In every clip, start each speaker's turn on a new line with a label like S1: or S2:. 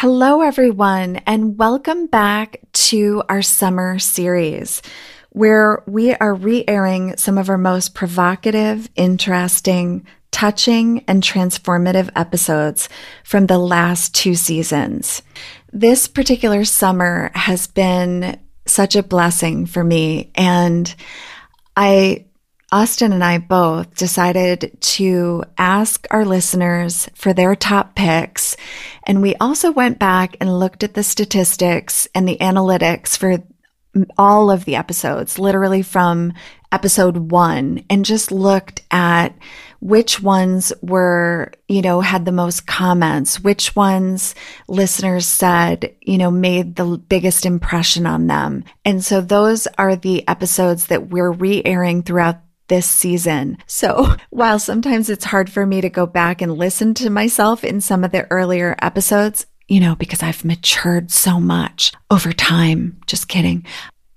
S1: Hello, everyone, and welcome back to our summer series where we are re airing some of our most provocative, interesting, touching, and transformative episodes from the last two seasons. This particular summer has been such a blessing for me, and I Austin and I both decided to ask our listeners for their top picks. And we also went back and looked at the statistics and the analytics for all of the episodes, literally from episode one, and just looked at which ones were, you know, had the most comments, which ones listeners said, you know, made the biggest impression on them. And so those are the episodes that we're re airing throughout this season. So while sometimes it's hard for me to go back and listen to myself in some of the earlier episodes, you know, because I've matured so much over time. Just kidding.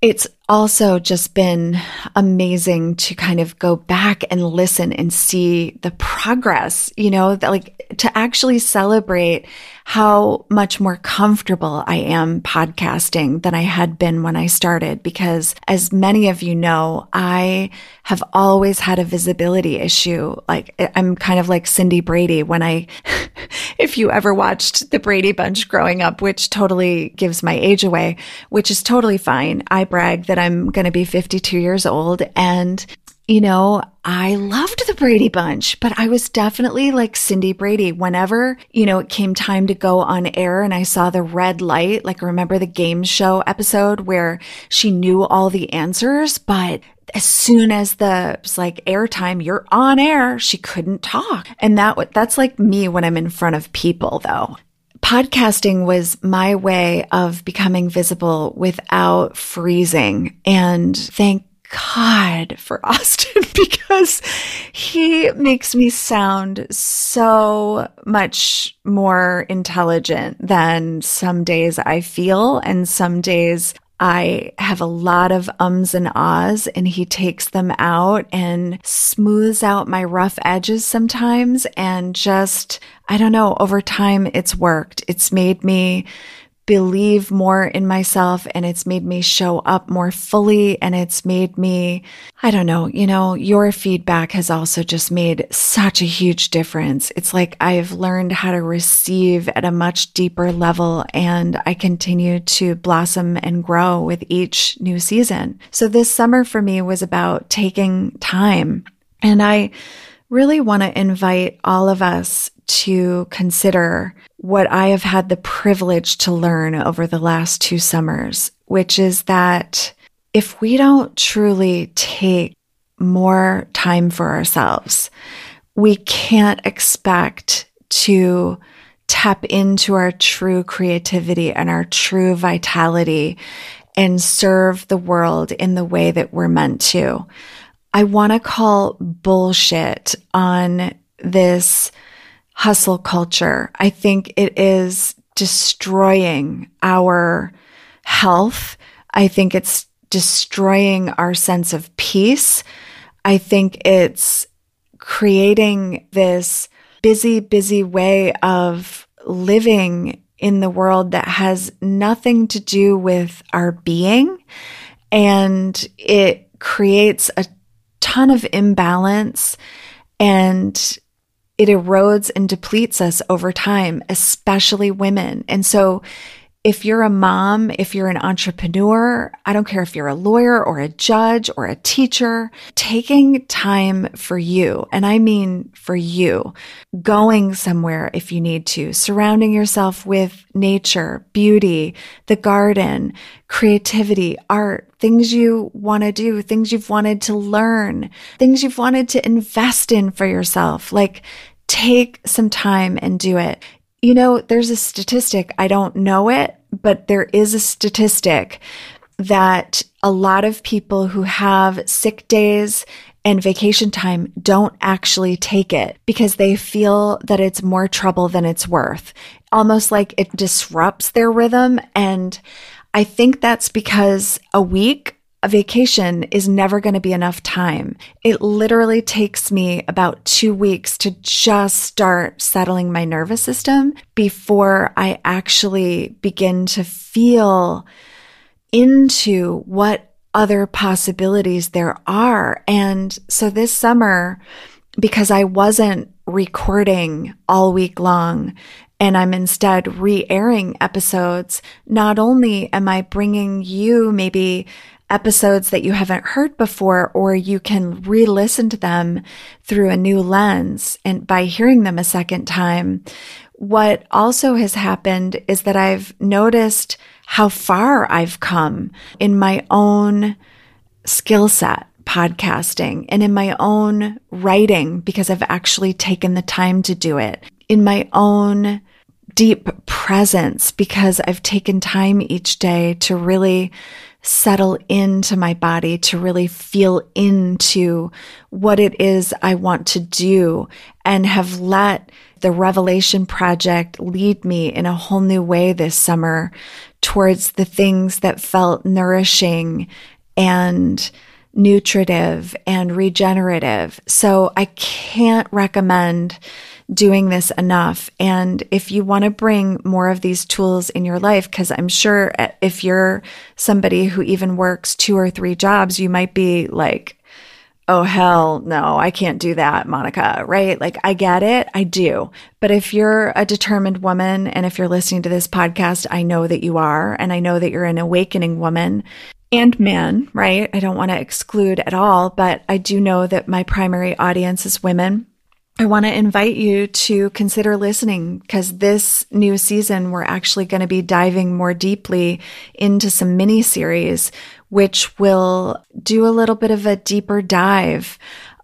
S1: It's also just been amazing to kind of go back and listen and see the progress, you know, that like to actually celebrate how much more comfortable I am podcasting than I had been when I started. Because as many of you know, I have always had a visibility issue. Like I'm kind of like Cindy Brady when I, if you ever watched the Brady Bunch growing up, which totally gives my age away, which is totally fine. I brag that I'm going to be 52 years old and you know, I loved the Brady Bunch, but I was definitely like Cindy Brady. Whenever, you know, it came time to go on air and I saw the red light, like remember the game show episode where she knew all the answers, but as soon as the was like airtime, you're on air, she couldn't talk. And that that's like me when I'm in front of people though podcasting was my way of becoming visible without freezing. And thank God for Austin because he makes me sound so much more intelligent than some days I feel and some days I have a lot of ums and ahs and he takes them out and smooths out my rough edges sometimes and just, I don't know, over time it's worked. It's made me believe more in myself and it's made me show up more fully and it's made me, I don't know, you know, your feedback has also just made such a huge difference. It's like I've learned how to receive at a much deeper level and I continue to blossom and grow with each new season. So this summer for me was about taking time and I really want to invite all of us to consider what I have had the privilege to learn over the last two summers, which is that if we don't truly take more time for ourselves, we can't expect to tap into our true creativity and our true vitality and serve the world in the way that we're meant to. I want to call bullshit on this hustle culture. I think it is destroying our health. I think it's destroying our sense of peace. I think it's creating this busy, busy way of living in the world that has nothing to do with our being. And it creates a ton of imbalance and it erodes and depletes us over time, especially women. And so if you're a mom, if you're an entrepreneur, I don't care if you're a lawyer or a judge or a teacher, taking time for you, and I mean for you, going somewhere if you need to, surrounding yourself with nature, beauty, the garden, creativity, art, things you want to do, things you've wanted to learn, things you've wanted to invest in for yourself. Like take some time and do it. You know, there's a statistic, I don't know it, but there is a statistic that a lot of people who have sick days and vacation time don't actually take it because they feel that it's more trouble than it's worth. Almost like it disrupts their rhythm. And I think that's because a week a vacation is never going to be enough time. It literally takes me about two weeks to just start settling my nervous system before I actually begin to feel into what other possibilities there are. And so this summer, because I wasn't recording all week long and I'm instead re airing episodes, not only am I bringing you maybe episodes that you haven't heard before, or you can re listen to them through a new lens and by hearing them a second time. What also has happened is that I've noticed how far I've come in my own skill set podcasting and in my own writing because I've actually taken the time to do it in my own deep presence because I've taken time each day to really settle into my body, to really feel into what it is I want to do and have let the Revelation Project lead me in a whole new way this summer towards the things that felt nourishing and nutritive and regenerative. So I can't recommend doing this enough. And if you want to bring more of these tools in your life, because I'm sure eh, if you're somebody who even works two or three jobs, you might be like, Oh, hell no, I can't do that, Monica, right? Like, I get it. I do. But if you're a determined woman and if you're listening to this podcast, I know that you are. And I know that you're an awakening woman and man, right? I don't want to exclude at all, but I do know that my primary audience is women. I want to invite you to consider listening because this new season, we're actually going to be diving more deeply into some mini series, which will do a little bit of a deeper dive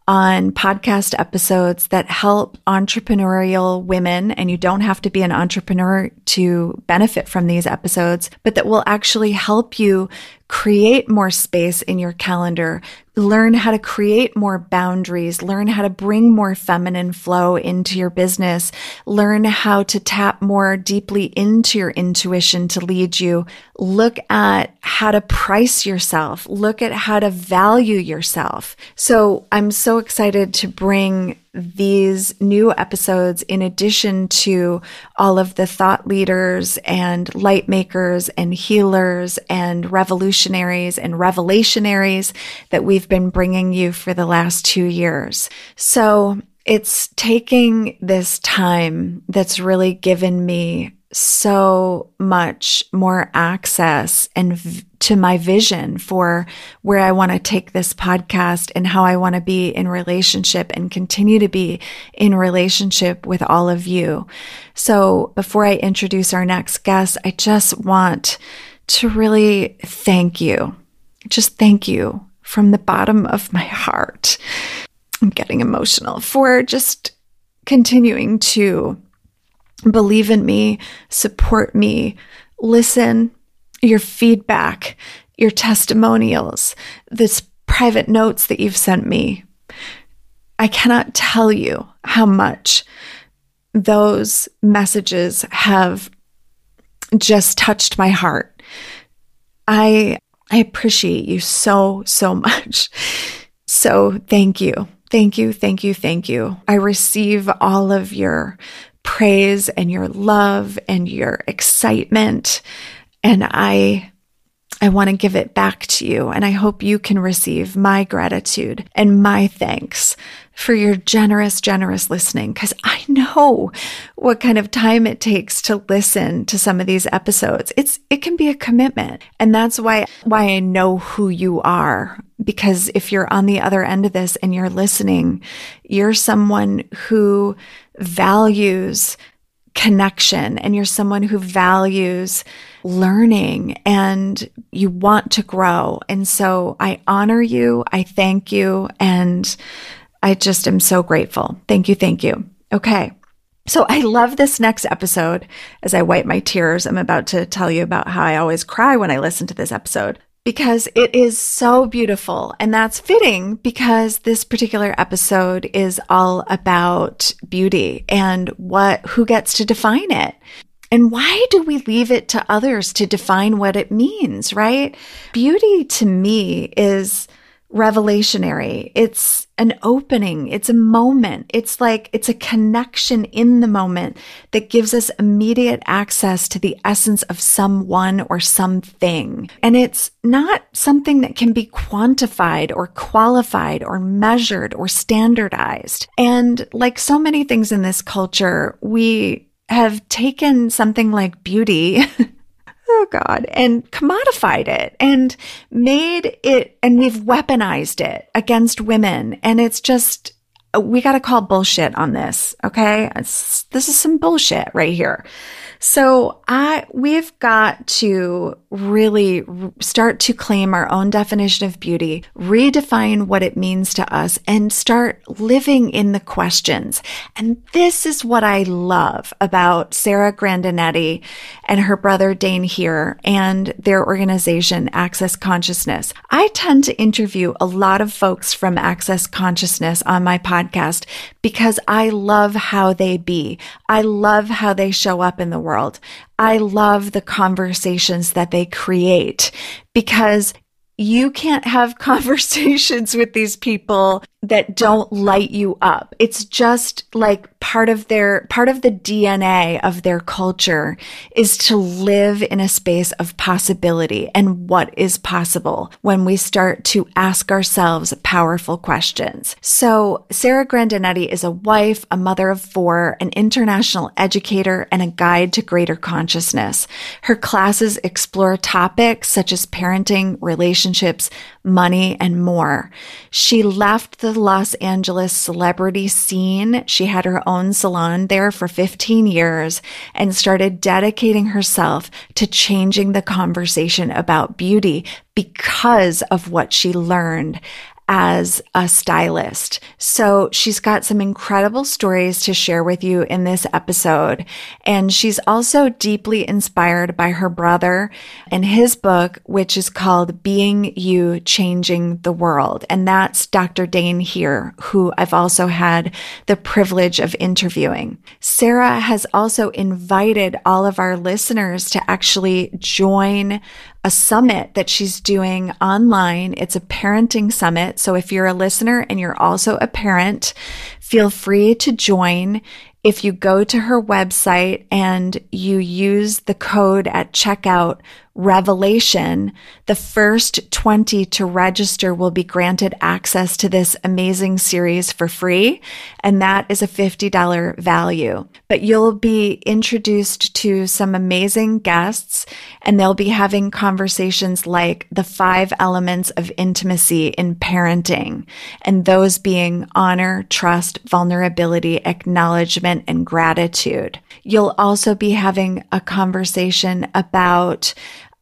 S1: on podcast episodes that help entrepreneurial women. And you don't have to be an entrepreneur to benefit from these episodes, but that will actually help you create more space in your calendar, learn how to create more boundaries, learn how to bring more feminine flow into your business, learn how to tap more deeply into your intuition to lead you, look at how to price yourself, look at how to value yourself. So I'm so excited to bring these new episodes in addition to all of the thought leaders and light makers and healers and revolutionaries and revelationaries that we've been bringing you for the last two years. So it's taking this time that's really given me so much more access and v- to my vision for where I want to take this podcast and how I want to be in relationship and continue to be in relationship with all of you. So before I introduce our next guest, I just want to really thank you. Just thank you from the bottom of my heart. I'm getting emotional for just continuing to believe in me, support me, listen, your feedback, your testimonials, this private notes that you've sent me. I cannot tell you how much those messages have just touched my heart. I I appreciate you so so much. So thank you. Thank you, thank you, thank you. I receive all of your praise and your love and your excitement. And I, I want to give it back to you. And I hope you can receive my gratitude and my thanks for your generous, generous listening. Cause I know what kind of time it takes to listen to some of these episodes. It's, it can be a commitment. And that's why, why I know who you are. Because if you're on the other end of this and you're listening, you're someone who values connection and you're someone who values learning and you want to grow. And so I honor you. I thank you. And I just am so grateful. Thank you. Thank you. Okay. So I love this next episode. As I wipe my tears, I'm about to tell you about how I always cry when I listen to this episode because it is so beautiful. And that's fitting because this particular episode is all about beauty and what, who gets to define it. And why do we leave it to others to define what it means, right? Beauty to me is revelationary. It's an opening. It's a moment. It's like, it's a connection in the moment that gives us immediate access to the essence of someone or something. And it's not something that can be quantified or qualified or measured or standardized. And like so many things in this culture, we have taken something like beauty oh God, and commodified it and made it, and we've weaponized it against women. And it's just, we got to call bullshit on this. Okay. It's, this is some bullshit right here. So I, we've got to really start to claim our own definition of beauty, redefine what it means to us and start living in the questions. And this is what I love about Sarah Grandinetti and her brother Dain Heer and their organization, Access Consciousness. I tend to interview a lot of folks from Access Consciousness on my podcast because I love how they be. I love how they show up in the world. I love the conversations that they create because you can't have conversations with these people that don't light you up. It's just like part of their, part of the DNA of their culture is to live in a space of possibility and what is possible when we start to ask ourselves powerful questions. So Sarah Grandinetti is a wife, a mother of four, an international educator, and a guide to greater consciousness. Her classes explore topics such as parenting, relationships, money, and more. She left the Los Angeles celebrity scene. She had her own salon there for 15 years and started dedicating herself to changing the conversation about beauty because of what she learned as a stylist. So she's got some incredible stories to share with you in this episode. And she's also deeply inspired by her brother and his book, which is called Being You Changing the World. And that's Dr. Dain Heer, who I've also had the privilege of interviewing. Sarah has also invited all of our listeners to actually join a summit that she's doing online. It's a parenting summit. So if you're a listener and you're also a parent, feel free to join. If you go to her website and you use the code at checkout, revelation, the first 20 to register will be granted access to this amazing series for free. And that is a $50 value. But you'll be introduced to some amazing guests and they'll be having conversations like the five elements of intimacy in parenting and those being honor, trust, vulnerability, acknowledgement, and gratitude. You'll also be having a conversation about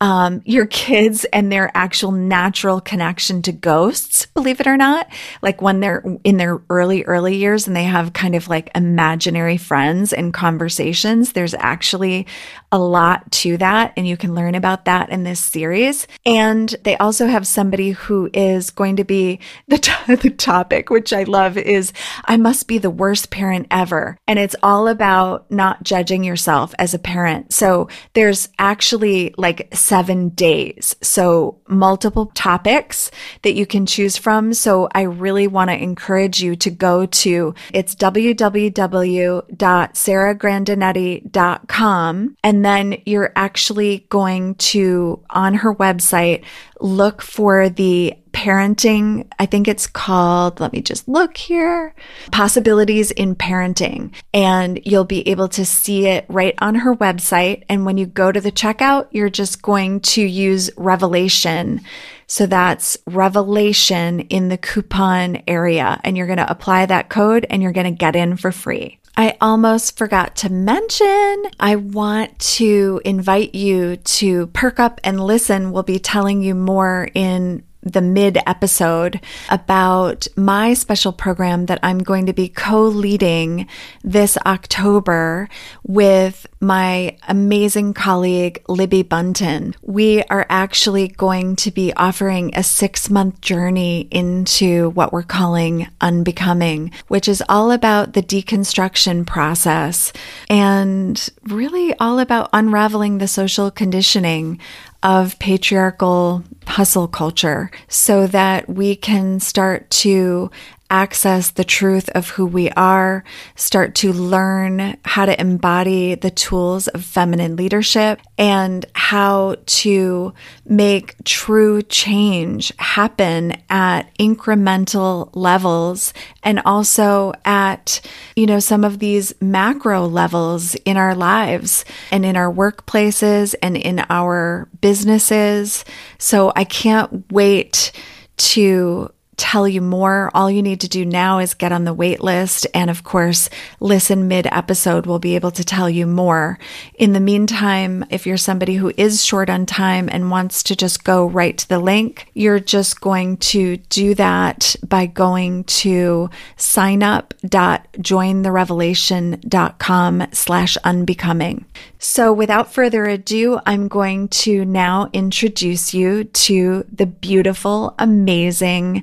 S1: um, your kids and their actual natural connection to ghosts, believe it or not. Like when they're in their early, early years and they have kind of like imaginary friends and conversations, there's actually a lot to that. And you can learn about that in this series. And they also have somebody who is going to be the, t- the topic, which I love is I must be the worst parent ever. And it's all about not judging yourself as a parent. So there's actually like seven days. So multiple topics that you can choose from. So I really want to encourage you to go to it's www.sarahgrandinetti.com and then you're actually going to on her website look for the parenting. I think it's called, let me just look here, possibilities in parenting. And you'll be able to see it right on her website. And when you go to the checkout, you're just going to use revelation. So that's revelation in the coupon area. And you're going to apply that code and you're going to get in for free. I almost forgot to mention, I want to invite you to perk up and listen. We'll be telling you more in the mid episode about my special program that I'm going to be co leading this October with my amazing colleague, Libby Bunton. We are actually going to be offering a six month journey into what we're calling unbecoming, which is all about the deconstruction process and really all about unraveling the social conditioning of patriarchal hustle culture so that we can start to access the truth of who we are, start to learn how to embody the tools of feminine leadership and how to make true change happen at incremental levels and also at, you know, some of these macro levels in our lives and in our workplaces and in our businesses. So I can't wait to tell you more, all you need to do now is get on the wait list. And of course, listen mid episode. We'll be able to tell you more. In the meantime, if you're somebody who is short on time and wants to just go right to the link, you're just going to do that by going to signup.jointherevelation.com slash unbecoming. So without further ado, I'm going to now introduce you to the beautiful, amazing,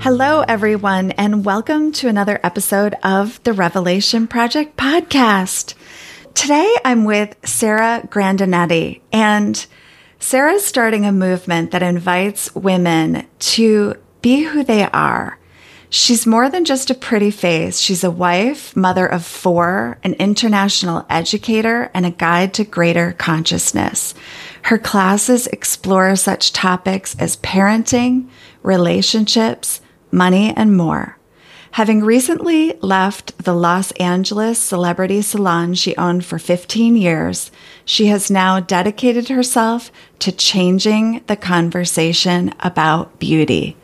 S1: Hello, everyone, and welcome to another episode of the Revelation Project podcast. Today I'm with Sarah Grandinetti, and Sarah's starting a movement that invites women to be who they are She's more than just a pretty face. She's a wife, mother of four, an international educator, and a guide to greater consciousness. Her classes explore such topics as parenting, relationships, money, and more. Having recently left the Los Angeles celebrity salon she owned for 15 years, she has now dedicated herself to changing the conversation about beauty.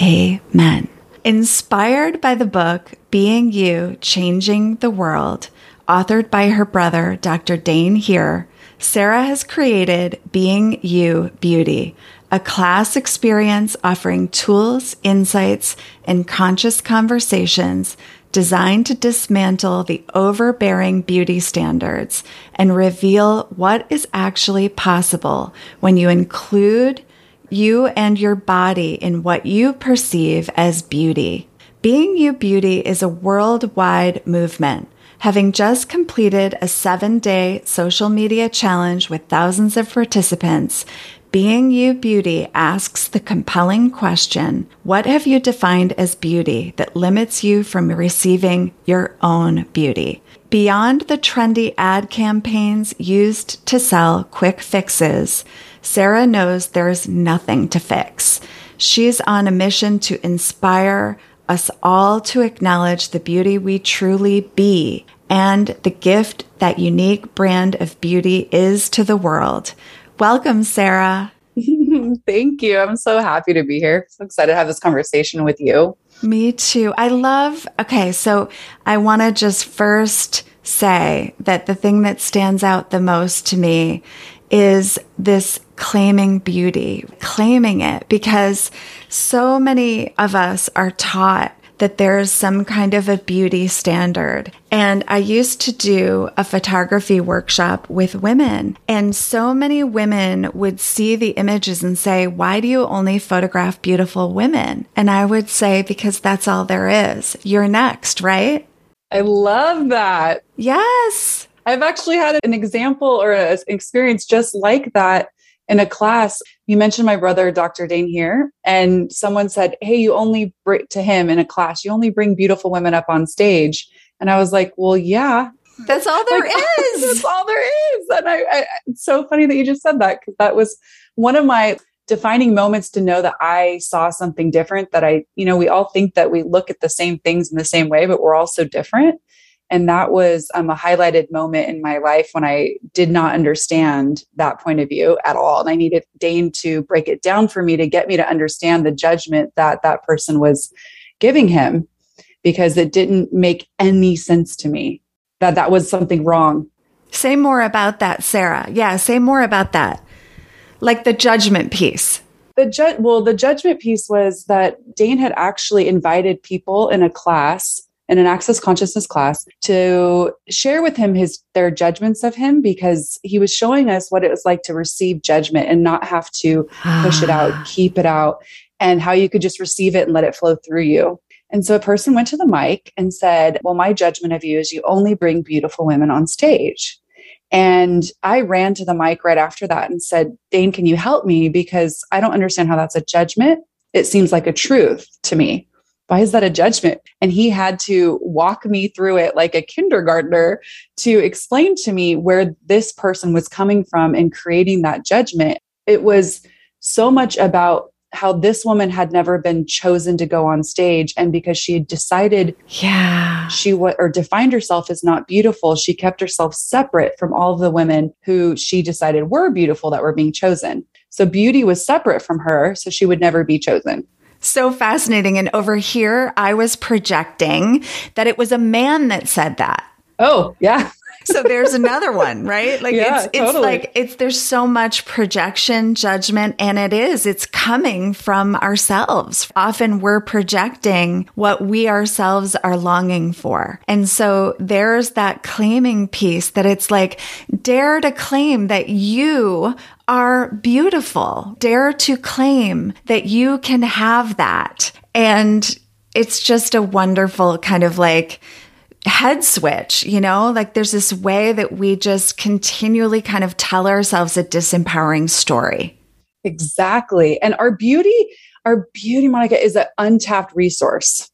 S1: Amen. Inspired by the book Being You, Changing the World, authored by her brother, Dr. Dain Heer, Sarah has created Being You Beauty, a class experience offering tools, insights, and conscious conversations designed to dismantle the overbearing beauty standards and reveal what is actually possible when you include you and your body in what you perceive as beauty. Being You Beauty is a worldwide movement. Having just completed a seven day social media challenge with thousands of participants, Being You Beauty asks the compelling question What have you defined as beauty that limits you from receiving your own beauty? Beyond the trendy ad campaigns used to sell quick fixes, Sarah knows there's nothing to fix. She's on a mission to inspire us all to acknowledge the beauty we truly be and the gift that unique brand of beauty is to the world. Welcome, Sarah.
S2: Thank you. I'm so happy to be here. So excited to have this conversation with you.
S1: Me too. I love, okay, so I want to just first say that the thing that stands out the most to me is this claiming beauty, claiming it, because so many of us are taught that there's some kind of a beauty standard. And I used to do a photography workshop with women, and so many women would see the images and say, Why do you only photograph beautiful women? And I would say, Because that's all there is. You're next, right?
S2: I love that.
S1: Yes.
S2: I've actually had an example or an experience just like that in a class. You mentioned my brother, Dr. Dain Heer, and someone said, Hey, you only bring to him in a class, you only bring beautiful women up on stage. And I was like, Well, yeah.
S1: That's all there like, is.
S2: That's all there is. And I, I, it's so funny that you just said that because that was one of my defining moments to know that I saw something different that I, you know, we all think that we look at the same things in the same way, but we're all so different. And that was um, a highlighted moment in my life when I did not understand that point of view at all. And I needed Dain to break it down for me to get me to understand the judgment that that person was giving him because it didn't make any sense to me that that was something wrong.
S1: Say more about that, Sarah. Yeah, say more about that. Like the judgment piece.
S2: The ju- well, the judgment piece was that Dane had actually invited people in a class in an access consciousness class to share with him his their judgments of him because he was showing us what it was like to receive judgment and not have to push it out, ah. keep it out, and how you could just receive it and let it flow through you. And so a person went to the mic and said, Well, my judgment of you is you only bring beautiful women on stage. And I ran to the mic right after that and said, Dain, can you help me? Because I don't understand how that's a judgment. It seems like a truth to me why is that a judgment? And he had to walk me through it like a kindergartner to explain to me where this person was coming from and creating that judgment. It was so much about how this woman had never been chosen to go on stage and because she had decided
S1: yeah
S2: she or defined herself as not beautiful she kept herself separate from all of the women who she decided were beautiful that were being chosen so beauty was separate from her so she would never be chosen
S1: so fascinating. And over here, I was projecting that it was a man that said that.
S2: Oh, yeah.
S1: So there's another one, right? Like yeah, it's it's totally. like it's there's so much projection, judgment, and it is. It's coming from ourselves. Often we're projecting what we ourselves are longing for. And so there's that claiming piece that it's like dare to claim that you are beautiful. Dare to claim that you can have that. And it's just a wonderful kind of like head switch, you know? Like there's this way that we just continually kind of tell ourselves a disempowering story.
S2: Exactly. And our beauty, our beauty, Monica, is an untapped resource.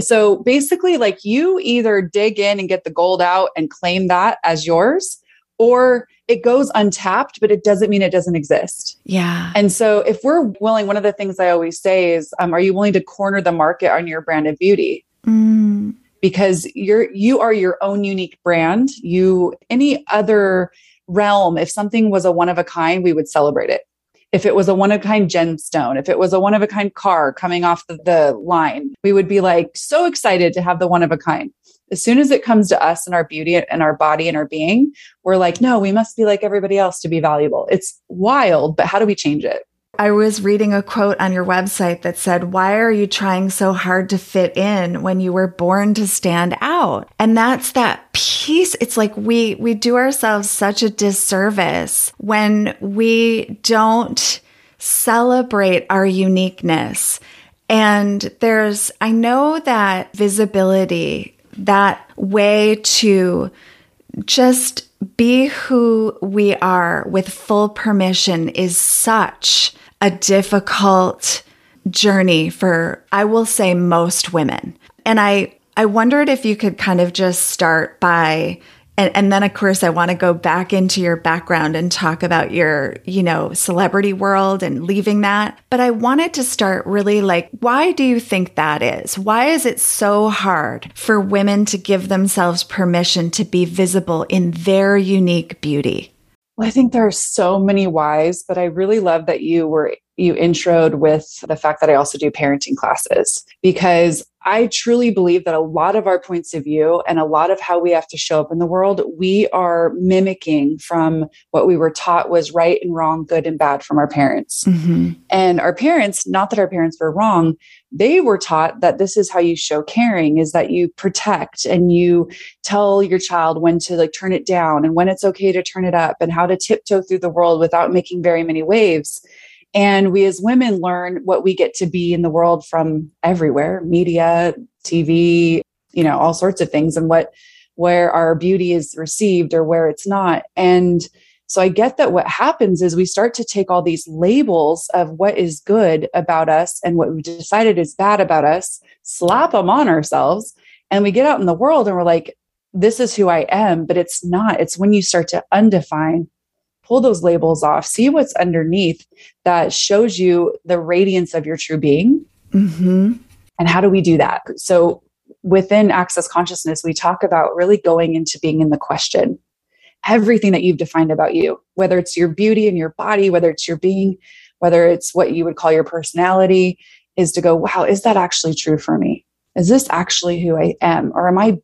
S2: So basically, like you either dig in and get the gold out and claim that as yours, or it goes untapped, but it doesn't mean it doesn't exist.
S1: Yeah.
S2: And so if we're willing, one of the things I always say is, um, are you willing to corner the market on your brand of beauty?
S1: Mm.
S2: Because you're you are your own unique brand. You any other realm, if something was a one of a kind, we would celebrate it. If it was a one of a kind gemstone, if it was a one of a kind car coming off the, the line, we would be like so excited to have the one of a kind as soon as it comes to us and our beauty and our body and our being, we're like, no, we must be like everybody else to be valuable. It's wild, but how do we change it?
S1: I was reading a quote on your website that said, Why are you trying so hard to fit in when you were born to stand out? And that's that piece. It's like we, we do ourselves such a disservice when we don't celebrate our uniqueness. And there's, I know that visibility that way to just be who we are with full permission is such a difficult journey for, I will say, most women. And I, I wondered if you could kind of just start by and, and then of course I want to go back into your background and talk about your, you know, celebrity world and leaving that. But I wanted to start really like, why do you think that is? Why is it so hard for women to give themselves permission to be visible in their unique beauty?
S2: Well, I think there are so many whys, but I really love that you were you introed with the fact that I also do parenting classes because I truly believe that a lot of our points of view and a lot of how we have to show up in the world, we are mimicking from what we were taught was right and wrong, good and bad from our parents.
S1: Mm-hmm.
S2: And our parents, not that our parents were wrong, they were taught that this is how you show caring is that you protect and you tell your child when to like turn it down and when it's okay to turn it up and how to tiptoe through the world without making very many waves. And we as women learn what we get to be in the world from everywhere media, TV, you know, all sorts of things, and what where our beauty is received or where it's not. And so I get that what happens is we start to take all these labels of what is good about us and what we've decided is bad about us, slap them on ourselves, and we get out in the world and we're like, this is who I am, but it's not. It's when you start to undefine pull those labels off, see what's underneath that shows you the radiance of your true being. Mm-hmm. And how do we do that? So, within Access Consciousness, we talk about really going into being in the question. Everything that you've defined about you, whether it's your beauty and your body, whether it's your being, whether it's what you would call your personality, is to go, wow, is that actually true for me? Is this actually who I am? Or am I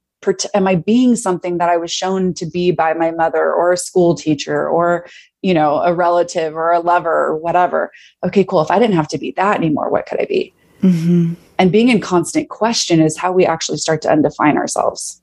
S2: am I being something that I was shown to be by my mother or a school teacher or you know a relative or a lover or whatever? Okay, cool. If I didn't have to be that anymore, what could I be? Mm-hmm. And being in constant question is how we actually start to undefine ourselves.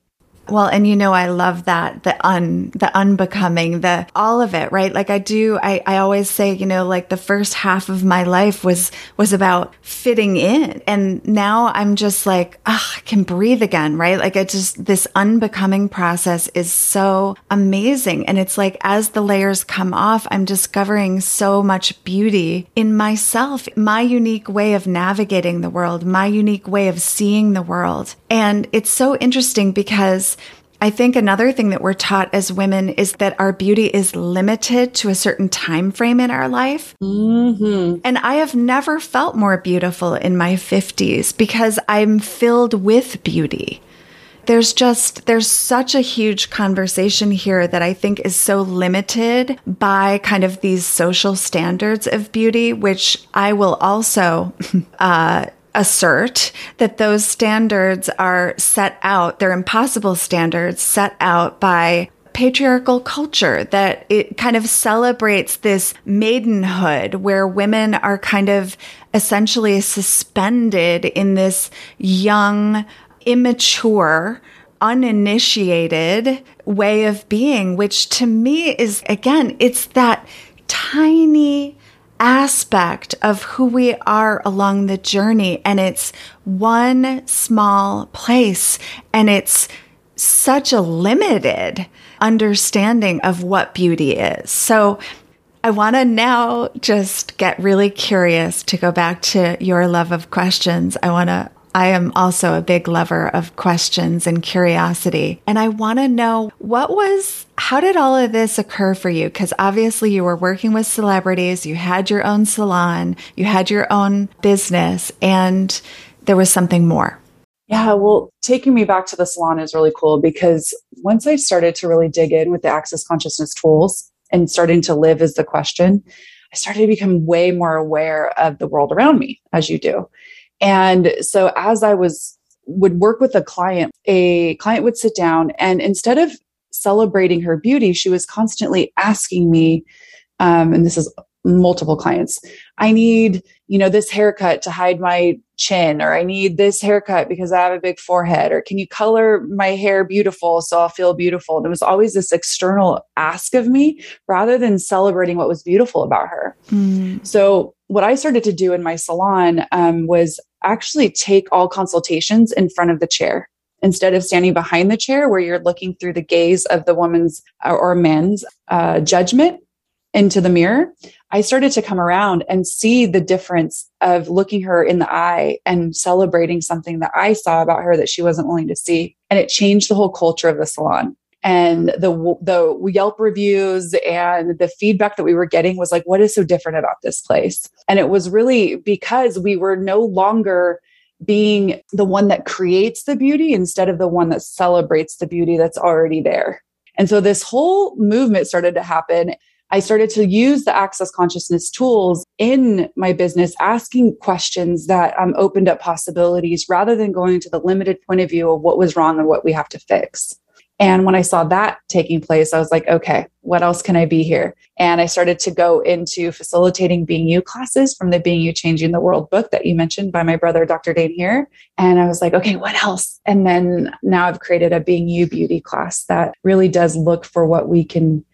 S1: Well, and you know, I love that the un, the unbecoming, the all of it, right? Like I do, I, I always say, you know, like the first half of my life was, was about fitting in. And now I'm just like, ah, I can breathe again, right? Like it just, this unbecoming process is so amazing. And it's like as the layers come off, I'm discovering so much beauty in myself, my unique way of navigating the world, my unique way of seeing the world. And it's so interesting because I think another thing that we're taught as women is that our beauty is limited to a certain time frame in our life. Mm-hmm. And I have never felt more beautiful in my 50s because I'm filled with beauty. There's just, there's such a huge conversation here that I think is so limited by kind of these social standards of beauty, which I will also, uh, assert that those standards are set out, they're impossible standards set out by patriarchal culture that it kind of celebrates this maidenhood where women are kind of essentially suspended in this young, immature, uninitiated way of being, which to me is again, it's that tiny aspect of who we are along the journey. And it's one small place and it's such a limited understanding of what beauty is. So I want to now just get really curious to go back to your love of questions. I want to I am also a big lover of questions and curiosity. And I want to know what was, how did all of this occur for you? Because obviously you were working with celebrities, you had your own salon, you had your own business, and there was something more.
S2: Yeah, well, taking me back to the salon is really cool because once I started to really dig in with the access consciousness tools and starting to live as the question, I started to become way more aware of the world around me, as you do. And so as I was would work with a client, a client would sit down and instead of celebrating her beauty, she was constantly asking me, um, and this is multiple clients, I need, you know, this haircut to hide my chin, or I need this haircut because I have a big forehead, or can you color my hair beautiful so I'll feel beautiful? And it was always this external ask of me rather than celebrating what was beautiful about her. Mm. So what I started to do in my salon um, was actually take all consultations in front of the chair instead of standing behind the chair where you're looking through the gaze of the woman's uh, or men's uh, judgment into the mirror i started to come around and see the difference of looking her in the eye and celebrating something that i saw about her that she wasn't willing to see. And it changed the whole culture of the salon. And the the Yelp reviews and the feedback that we were getting was like what is so different about this place? And it was really because we were no longer being the one that creates the beauty instead of the one that celebrates the beauty that's already there. And so this whole movement started to happen I started to use the access consciousness tools in my business, asking questions that um, opened up possibilities rather than going to the limited point of view of what was wrong and what we have to fix. And when I saw that taking place, I was like, okay, what else can I be here? And I started to go into facilitating Being You classes from the Being You Changing the World book that you mentioned by my brother, Dr. Dain Heer. And I was like, okay, what else? And then now I've created a Being You beauty class that really does look for what we can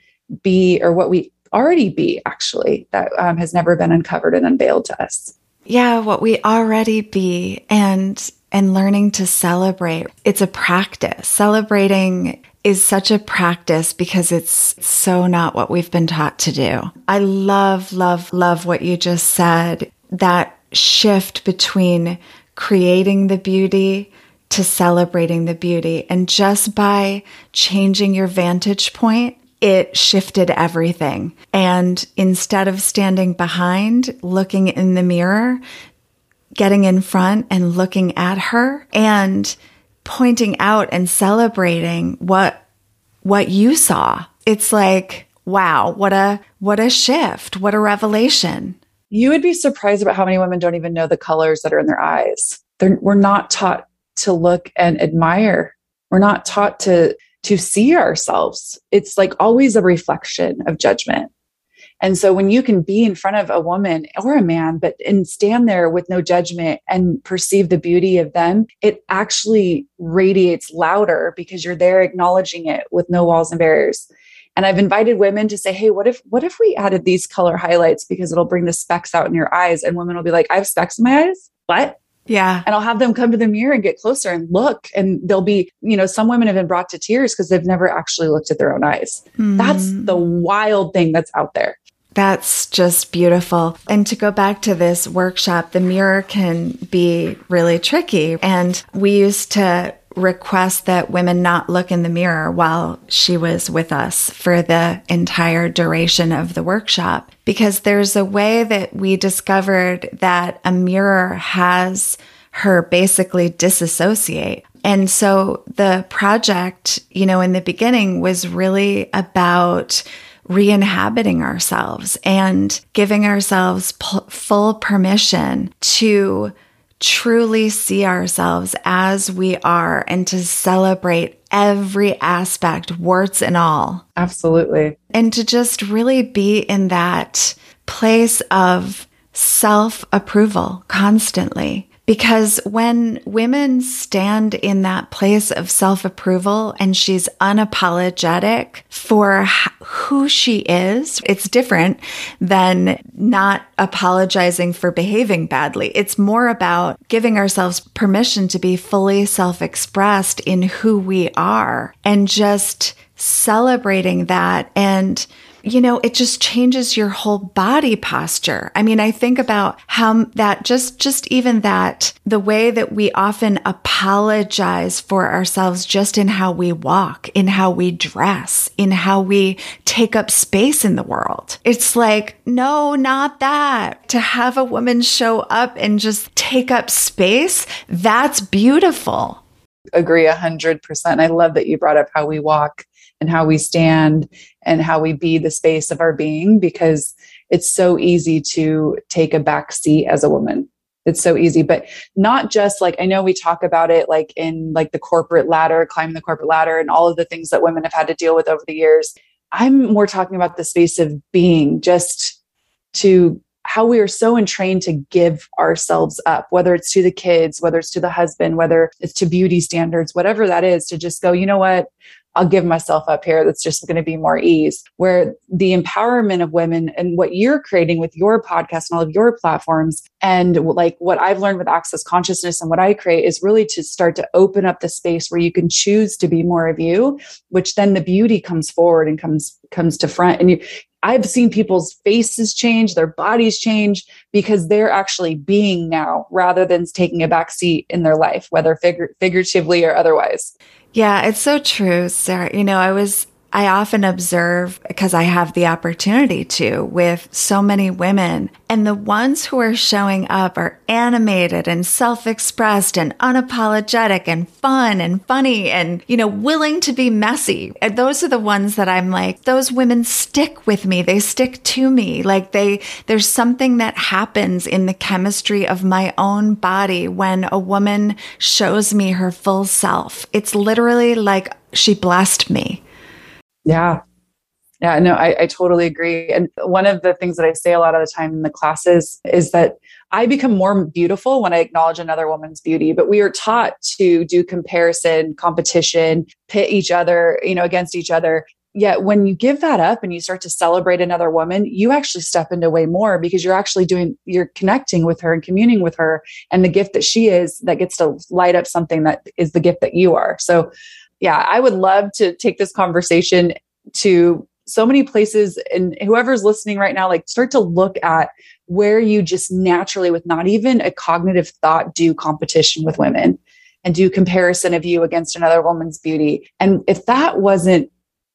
S2: be or what we already be, actually, that um, has never been uncovered and unveiled to us.
S1: Yeah, what we already be. And and learning to celebrate. It's a practice. Celebrating is such a practice because it's so not what we've been taught to do. I love, love, love what you just said. That shift between creating the beauty to celebrating the beauty. And just by changing your vantage point it shifted everything. And instead of standing behind, looking in the mirror, getting in front and looking at her and pointing out and celebrating what, what you saw. It's like, wow, what a, what a shift. What a revelation.
S2: You would be surprised about how many women don't even know the colors that are in their eyes. They're, we're not taught to look and admire. We're not taught to to see ourselves. It's like always a reflection of judgment. And so when you can be in front of a woman or a man, but and stand there with no judgment and perceive the beauty of them, it actually radiates louder because you're there acknowledging it with no walls and barriers. And I've invited women to say, Hey, what if, what if we added these color highlights because it'll bring the specks out in your eyes? And women will be like, I have specks in my eyes. What?
S1: Yeah.
S2: And I'll have them come to the mirror and get closer and look. And they'll be, you know, some women have been brought to tears because they've never actually looked at their own eyes. Mm. That's the wild thing that's out there.
S1: That's just beautiful. And to go back to this workshop, the mirror can be really tricky. And we used to request that women not look in the mirror while she was with us for the entire duration of the workshop. Because there's a way that we discovered that a mirror has her basically disassociate. And so the project, you know, in the beginning was really about re-inhabiting ourselves and giving ourselves p- full permission to truly see ourselves as we are and to celebrate every aspect, warts and all.
S2: Absolutely.
S1: And to just really be in that place of self approval constantly. Because when women stand in that place of self approval and she's unapologetic for who she is, it's different than not apologizing for behaving badly. It's more about giving ourselves permission to be fully self expressed in who we are and just celebrating that and you know, it just changes your whole body posture. I mean, I think about how that just, just even that the way that we often apologize for ourselves just in how we walk, in how we dress, in how we take up space in the world. It's like, no, not that. To have a woman show up and just take up space, that's beautiful.
S2: Agree a hundred percent. I love that you brought up how we walk and how we stand and how we be the space of our being because it's so easy to take a back seat as a woman it's so easy but not just like i know we talk about it like in like the corporate ladder climbing the corporate ladder and all of the things that women have had to deal with over the years i'm more talking about the space of being just to how we are so entrained to give ourselves up, whether it's to the kids, whether it's to the husband, whether it's to beauty standards, whatever that is, to just go, you know what? I'll give myself up here. That's just going to be more ease. Where the empowerment of women and what you're creating with your podcast and all of your platforms, and like what I've learned with Access Consciousness and what I create is really to start to open up the space where you can choose to be more of you, which then the beauty comes forward and comes comes to front. And you, I've seen people's faces change, their bodies change because they're actually being now rather than taking a back seat in their life, whether figuratively or otherwise.
S1: Yeah, it's so true, Sarah. You know, I was I often observe because I have the opportunity to with so many women and the ones who are showing up are animated and self-expressed and unapologetic and fun and funny and, you know, willing to be messy. And those are the ones that I'm like, those women stick with me. They stick to me. Like they, there's something that happens in the chemistry of my own body when a woman shows me her full self. It's literally like she blessed me.
S2: Yeah. Yeah, no, I, I, totally agree. And one of the things that I say a lot of the time in the classes is that I become more beautiful when I acknowledge another woman's beauty. But we are taught to do comparison, competition, pit each other, you know, against each other. Yet when you give that up and you start to celebrate another woman, you actually step into way more because you're actually doing, you're connecting with her and communing with her and the gift that she is that gets to light up something that is the gift that you are. So yeah, I would love to take this conversation to so many places and whoever's listening right now like start to look at where you just naturally with not even a cognitive thought do competition with women and do comparison of you against another woman's beauty and if that wasn't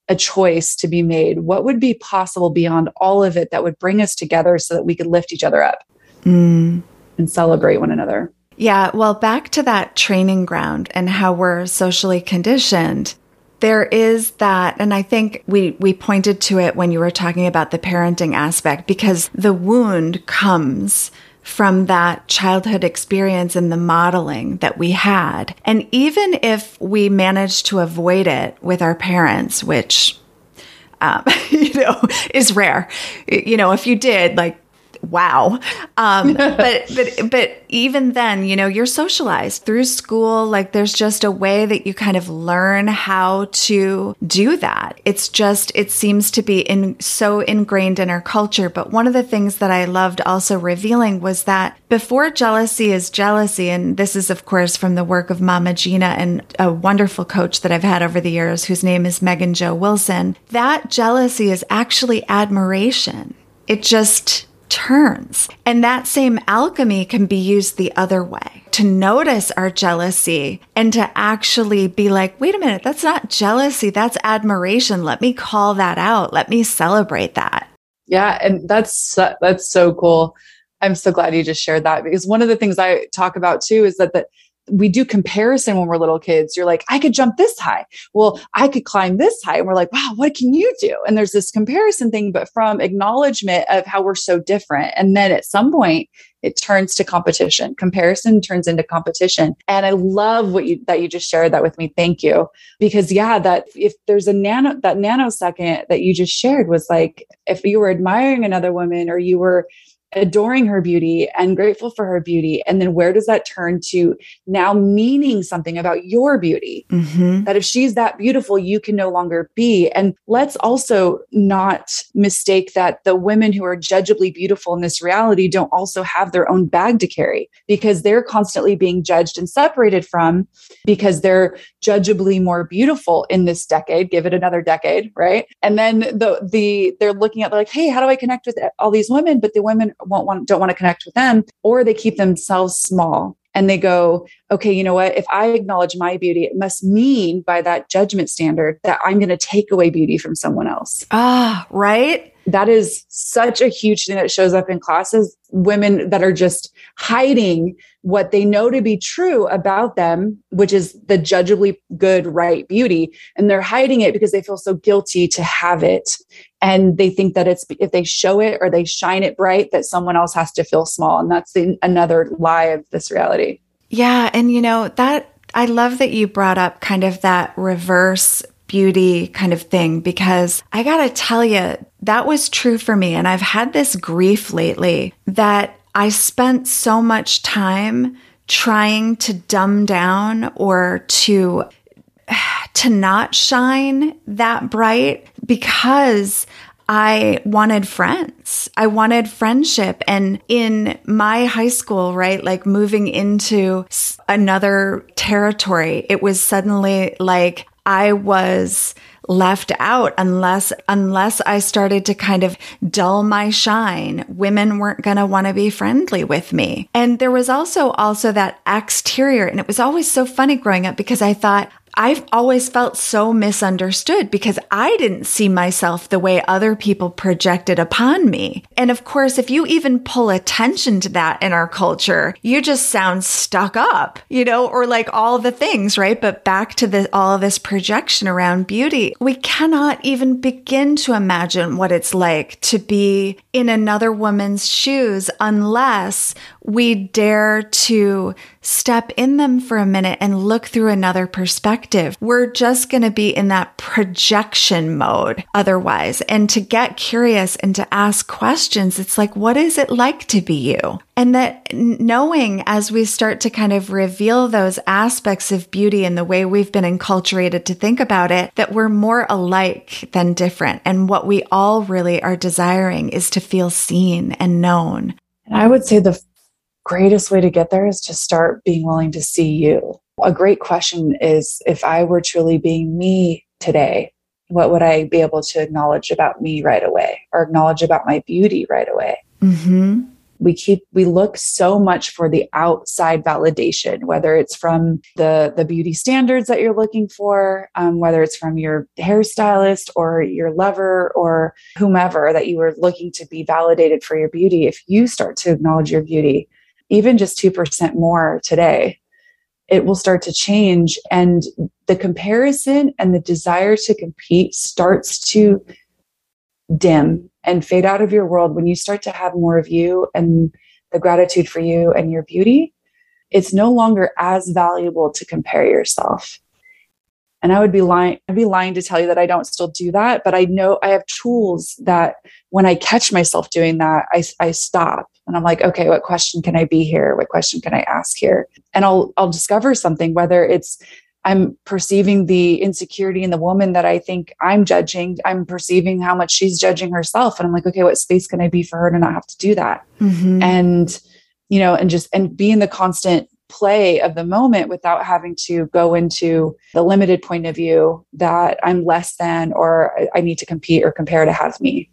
S2: a choice to be made, what would be possible beyond all of it that would bring us together so that we could lift each other up mm. and celebrate one another?
S1: Yeah, well, back to that training ground and how we're socially conditioned. There is that, and I think we, we pointed to it when you were talking about the parenting aspect because the wound comes from that childhood experience and the modeling that we had. And even if we managed to avoid it with our parents, which, um, you know, is rare, you know, if you did, like, wow. Um, but but but even then, you know, you're socialized through school. Like there's just a way that you kind of learn how to do that. It's just it seems to be in so ingrained in our culture. But one of the things that I loved also revealing was that before jealousy is jealousy, and this is of course from the work of Mama Gena and a wonderful coach that I've had over the years, whose name is Megan joe Wilson. That jealousy is actually admiration. It just turns. And that same alchemy can be used the other way to notice our jealousy and to actually be like, wait a minute, that's not jealousy, that's admiration. Let me call that out. Let me celebrate that.
S2: Yeah, and that's that's so cool. I'm so glad you just shared that because one of the things I talk about too is that the we do comparison when we're little kids. You're like, I could jump this high. Well, I could climb this high. And we're like, wow, what can you do? And there's this comparison thing, but from acknowledgement of how we're so different. And then at some point, it turns to competition. Comparison turns into competition. And I love what you that you just shared that with me. Thank you. Because yeah, that if there's a nano that nanosecond that you just shared was like if you were admiring another woman or you were adoring her beauty and grateful for her beauty. And then where does that turn to now meaning something about your beauty? Mm-hmm. That if she's that beautiful, you can no longer be. And let's also not mistake that the women who are judgeably beautiful in this reality don't also have their own bag to carry because they're constantly being judged and separated from because they're judgeably more beautiful in this decade. Give it another decade, right? And then the the they're looking at like, hey, how do I connect with all these women? But the women won't want, don't want to connect with them, or they keep themselves small and they go, okay, you know what? If I acknowledge my beauty, it must mean by that judgment standard that I'm going to take away beauty from someone else.
S1: Ah, right
S2: that is such a huge thing that shows up in classes women that are just hiding what they know to be true about them which is the judgeably good right beauty and they're hiding it because they feel so guilty to have it and they think that it's if they show it or they shine it bright that someone else has to feel small and that's the, another lie of this reality
S1: yeah and you know that I love that you brought up kind of that reverse beauty kind of thing because I gotta tell you, that was true for me. And I've had this grief lately that I spent so much time trying to dumb down or to to not shine that bright because I wanted friends. I wanted friendship. And in my high school, right, like moving into another territory, it was suddenly like I was left out unless unless I started to kind of dull my shine. Women weren't going to want to be friendly with me. And there was also also that exterior and it was always so funny growing up because I thought I've always felt so misunderstood because I didn't see myself the way other people projected upon me. And of course, if you even pull attention to that in our culture, you just sound stuck up, you know, or like all the things, right? But back to the, all this projection around beauty, we cannot even begin to imagine what it's like to be in another woman's shoes unless we dare to step in them for a minute and look through another perspective. We're just going to be in that projection mode otherwise. And to get curious and to ask questions, it's like, what is it like to be you? And that knowing as we start to kind of reveal those aspects of beauty and the way we've been enculturated to think about it, that we're more alike than different. And what we all really are desiring is to feel seen and known.
S2: And I would say the greatest way to get there is to start being willing to see you. A great question is if I were truly being me today, what would I be able to acknowledge about me right away or acknowledge about my beauty right away? Mm-hmm. we keep we look so much for the outside validation whether it's from the the beauty standards that you're looking for um, whether it's from your hairstylist or your lover or whomever that you were looking to be validated for your beauty if you start to acknowledge your beauty even just 2% more today it will start to change. And the comparison and the desire to compete starts to dim and fade out of your world. When you start to have more of you and the gratitude for you and your beauty it's no longer as valuable to compare yourself and i would be lying i'd be lying to tell you that i don't still do that but i know i have tools that when i catch myself doing that i, I stop and i'm like okay what question can i be here what question can i ask here and i'll i'll discover something whether it's I'm perceiving the insecurity in the woman that I think I'm judging. I'm perceiving how much she's judging herself. And I'm like, okay, what space can I be for her to not have to do that? Mm-hmm. And, you know, and just, and be in the constant play of the moment without having to go into the limited point of view that I'm less than or I need to compete or compare to have me.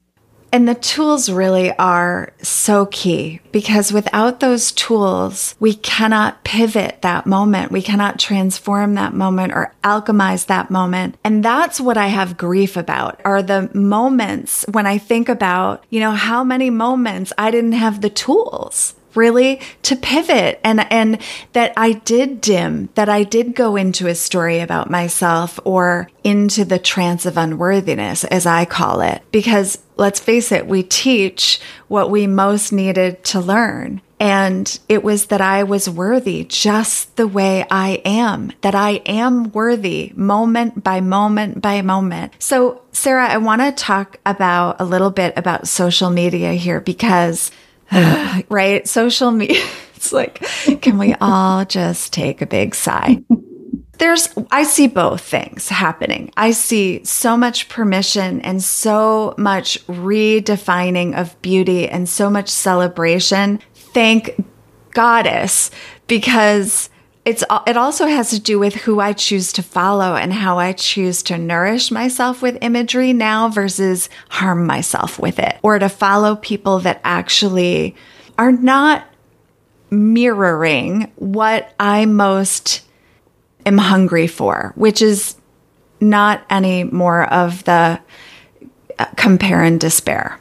S1: And the tools really are so key because without those tools, we cannot pivot that moment. We cannot transform that moment or alchemize that moment. And that's what I have grief about are the moments when I think about, you know, how many moments I didn't have the tools really to pivot. And and that I did dim that I did go into a story about myself or into the trance of unworthiness as I call it. Because let's face it we teach what we most needed to learn. And it was that I was worthy just the way I am, that I am worthy moment by moment by moment. So, Sarah, I want to talk about a little bit about social media here because right? Social media. It's like, can we all just take a big sigh? There's, I see both things happening. I see so much permission and so much redefining of beauty and so much celebration. Thank goddess, because it's it also has to do with who I choose to follow and how I choose to nourish myself with imagery now versus harm myself with it or to follow people that actually are not mirroring what I most am hungry for, which is not any more of the uh, compare and despair.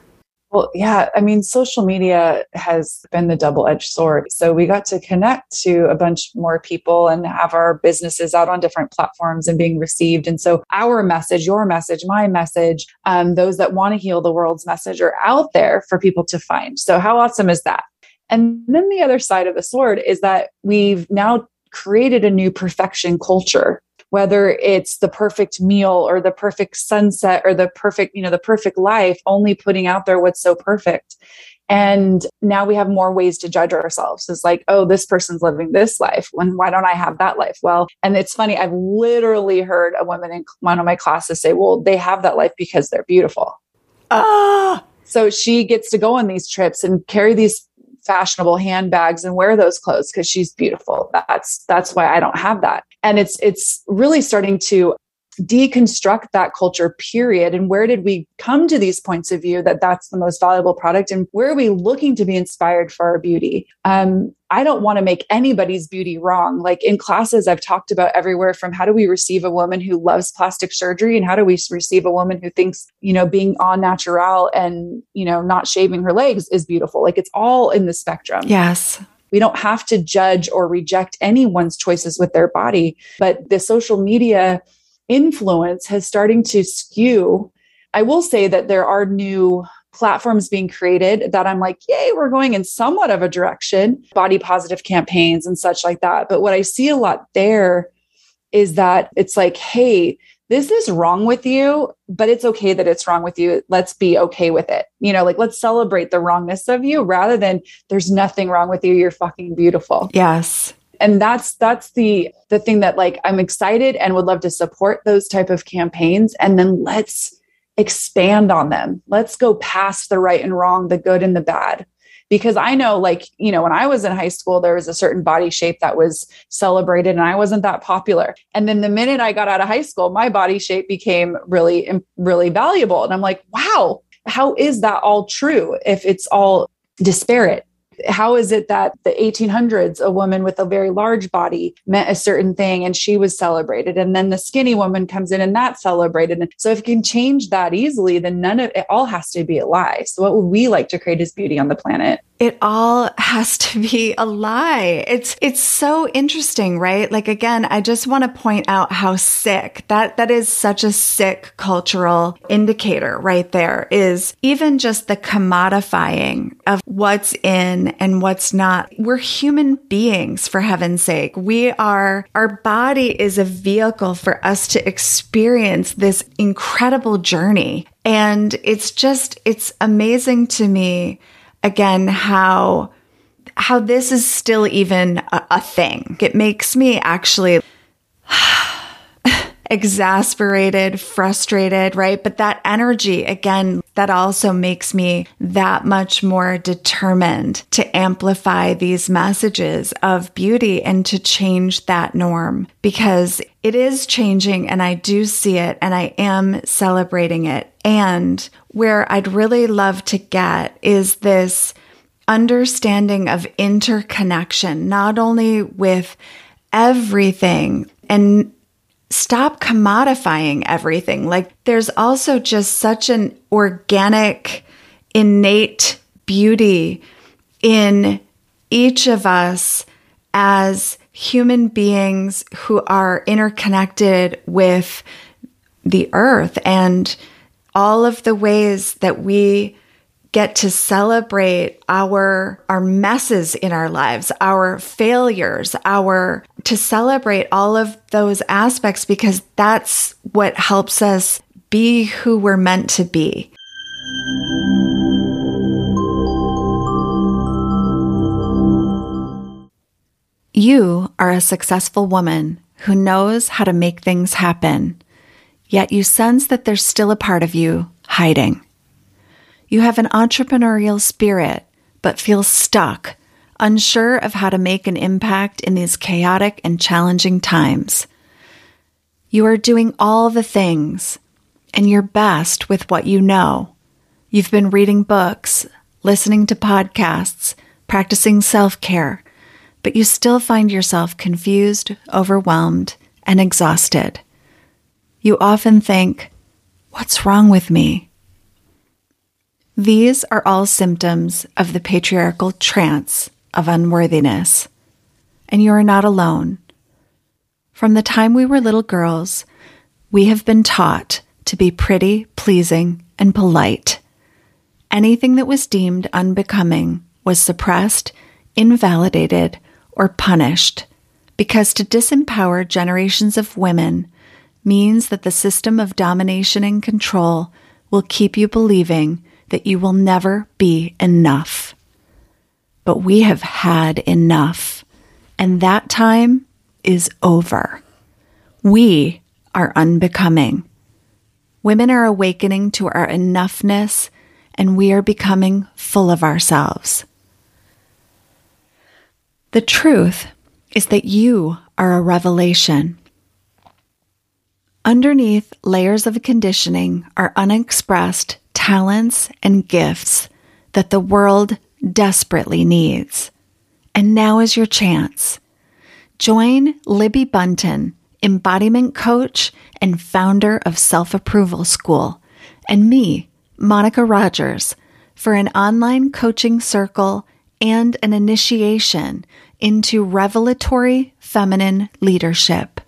S2: Well, yeah, I mean, social media has been the double edged sword. So we got to connect to a bunch more people and have our businesses out on different platforms and being received. And so our message, your message, my message, um, those that want to heal the world's message are out there for people to find. So, how awesome is that? And then the other side of the sword is that we've now created a new perfection culture whether it's the perfect meal or the perfect sunset or the perfect, you know, the perfect life, only putting out there what's so perfect. And now we have more ways to judge ourselves. It's like, oh, this person's living this life. When why don't I have that life? Well, and it's funny, I've literally heard a woman in one of my classes say, well, they have that life because they're beautiful. Ah. So she gets to go on these trips and carry these fashionable handbags and wear those clothes because she's beautiful. That's that's why I don't have that. And it's it's really starting to deconstruct that culture period. And where did we come to these points of view that that's the most valuable product? And where are we looking to be inspired for our beauty? Um, i don't want to make anybody's beauty wrong. Like in classes i've talked about everywhere from how do we receive a woman who loves plastic surgery and how do we receive a woman who thinks you know being on natural and you know not shaving her legs is beautiful. Like it's all in the spectrum.
S1: Yes.
S2: We don't have to judge or reject anyone's choices with their body but the social media influence has starting to skew. I will say that there are new platforms being created that I'm like, yay, we're going in somewhat of a direction, body positive campaigns and such like that. But what I see a lot there is that it's like, hey, this is wrong with you, but it's okay that it's wrong with you. Let's be okay with it. You know, like let's celebrate the wrongness of you rather than there's nothing wrong with you. You're fucking beautiful.
S1: Yes
S2: and that's that's the the thing that like i'm excited and would love to support those type of campaigns. And then let's expand on them. Let's go past the right and wrong the good and the bad. Because i know like you know when i was in high school there was a certain body shape that was celebrated and i wasn't that popular. And then the minute i got out of high school my body shape became really really valuable. And i'm like wow how is that all true if it's all disparate How is it that the 1800s, a woman with a very large body meant a certain thing and she was celebrated? And then the skinny woman comes in and that's celebrated. And so if you can change that easily, then none of it all has to be a lie. So what would we like to create as beauty on the planet?
S1: It all has to be a lie. It's, it's so interesting, right? Like, again, I just want to point out how sick that, that is such a sick cultural indicator right there is even just the commodifying of what's in and what's not. We're human beings for heaven's sake. We are, our body is a vehicle for us to experience this incredible journey. And it's just, it's amazing to me again how how this is still even a, a thing. It makes me actually exasperated, frustrated, right? But that energy, again, that also makes me that much more determined to amplify these messages of beauty and to change that norm because it is changing and I do see it and I am celebrating it. And where I'd really love to get is this understanding of interconnection, not only with everything and stop commodifying everything. Like there's also just such an organic, innate beauty in each of us as human beings who are interconnected with the earth and all of the ways that we get to celebrate our our messes in our lives, our failures, our to celebrate all of those aspects because that's what helps us be who we're meant to be. You are a successful woman who knows how to make things happen, yet you sense that there's still a part of you hiding. You have an entrepreneurial spirit, but feel stuck, unsure of how to make an impact in these chaotic and challenging times. You are doing all the things and your best with what you know. You've been reading books, listening to podcasts, practicing self care, but you still find yourself confused, overwhelmed, and exhausted. You often think, What's wrong with me? These are all symptoms of the patriarchal trance of unworthiness. And you are not alone. From the time we were little girls, we have been taught to be pretty, pleasing, and polite. Anything that was deemed unbecoming was suppressed, invalidated, or punished because to disempower generations of women means that the system of domination and control will keep you believing that you will never be enough. But we have had enough, and that time is over. We are unbecoming. Women are awakening to our enoughness, and we are becoming full of ourselves. The truth is that you are a revelation. Underneath layers of conditioning are unexpressed talents and gifts that the world desperately needs. And now is your chance. Join Libby Bunton, embodiment coach and founder of Self Approval School, and me, Monica Rogers, for an online coaching circle and an initiation into revelatory feminine leadership.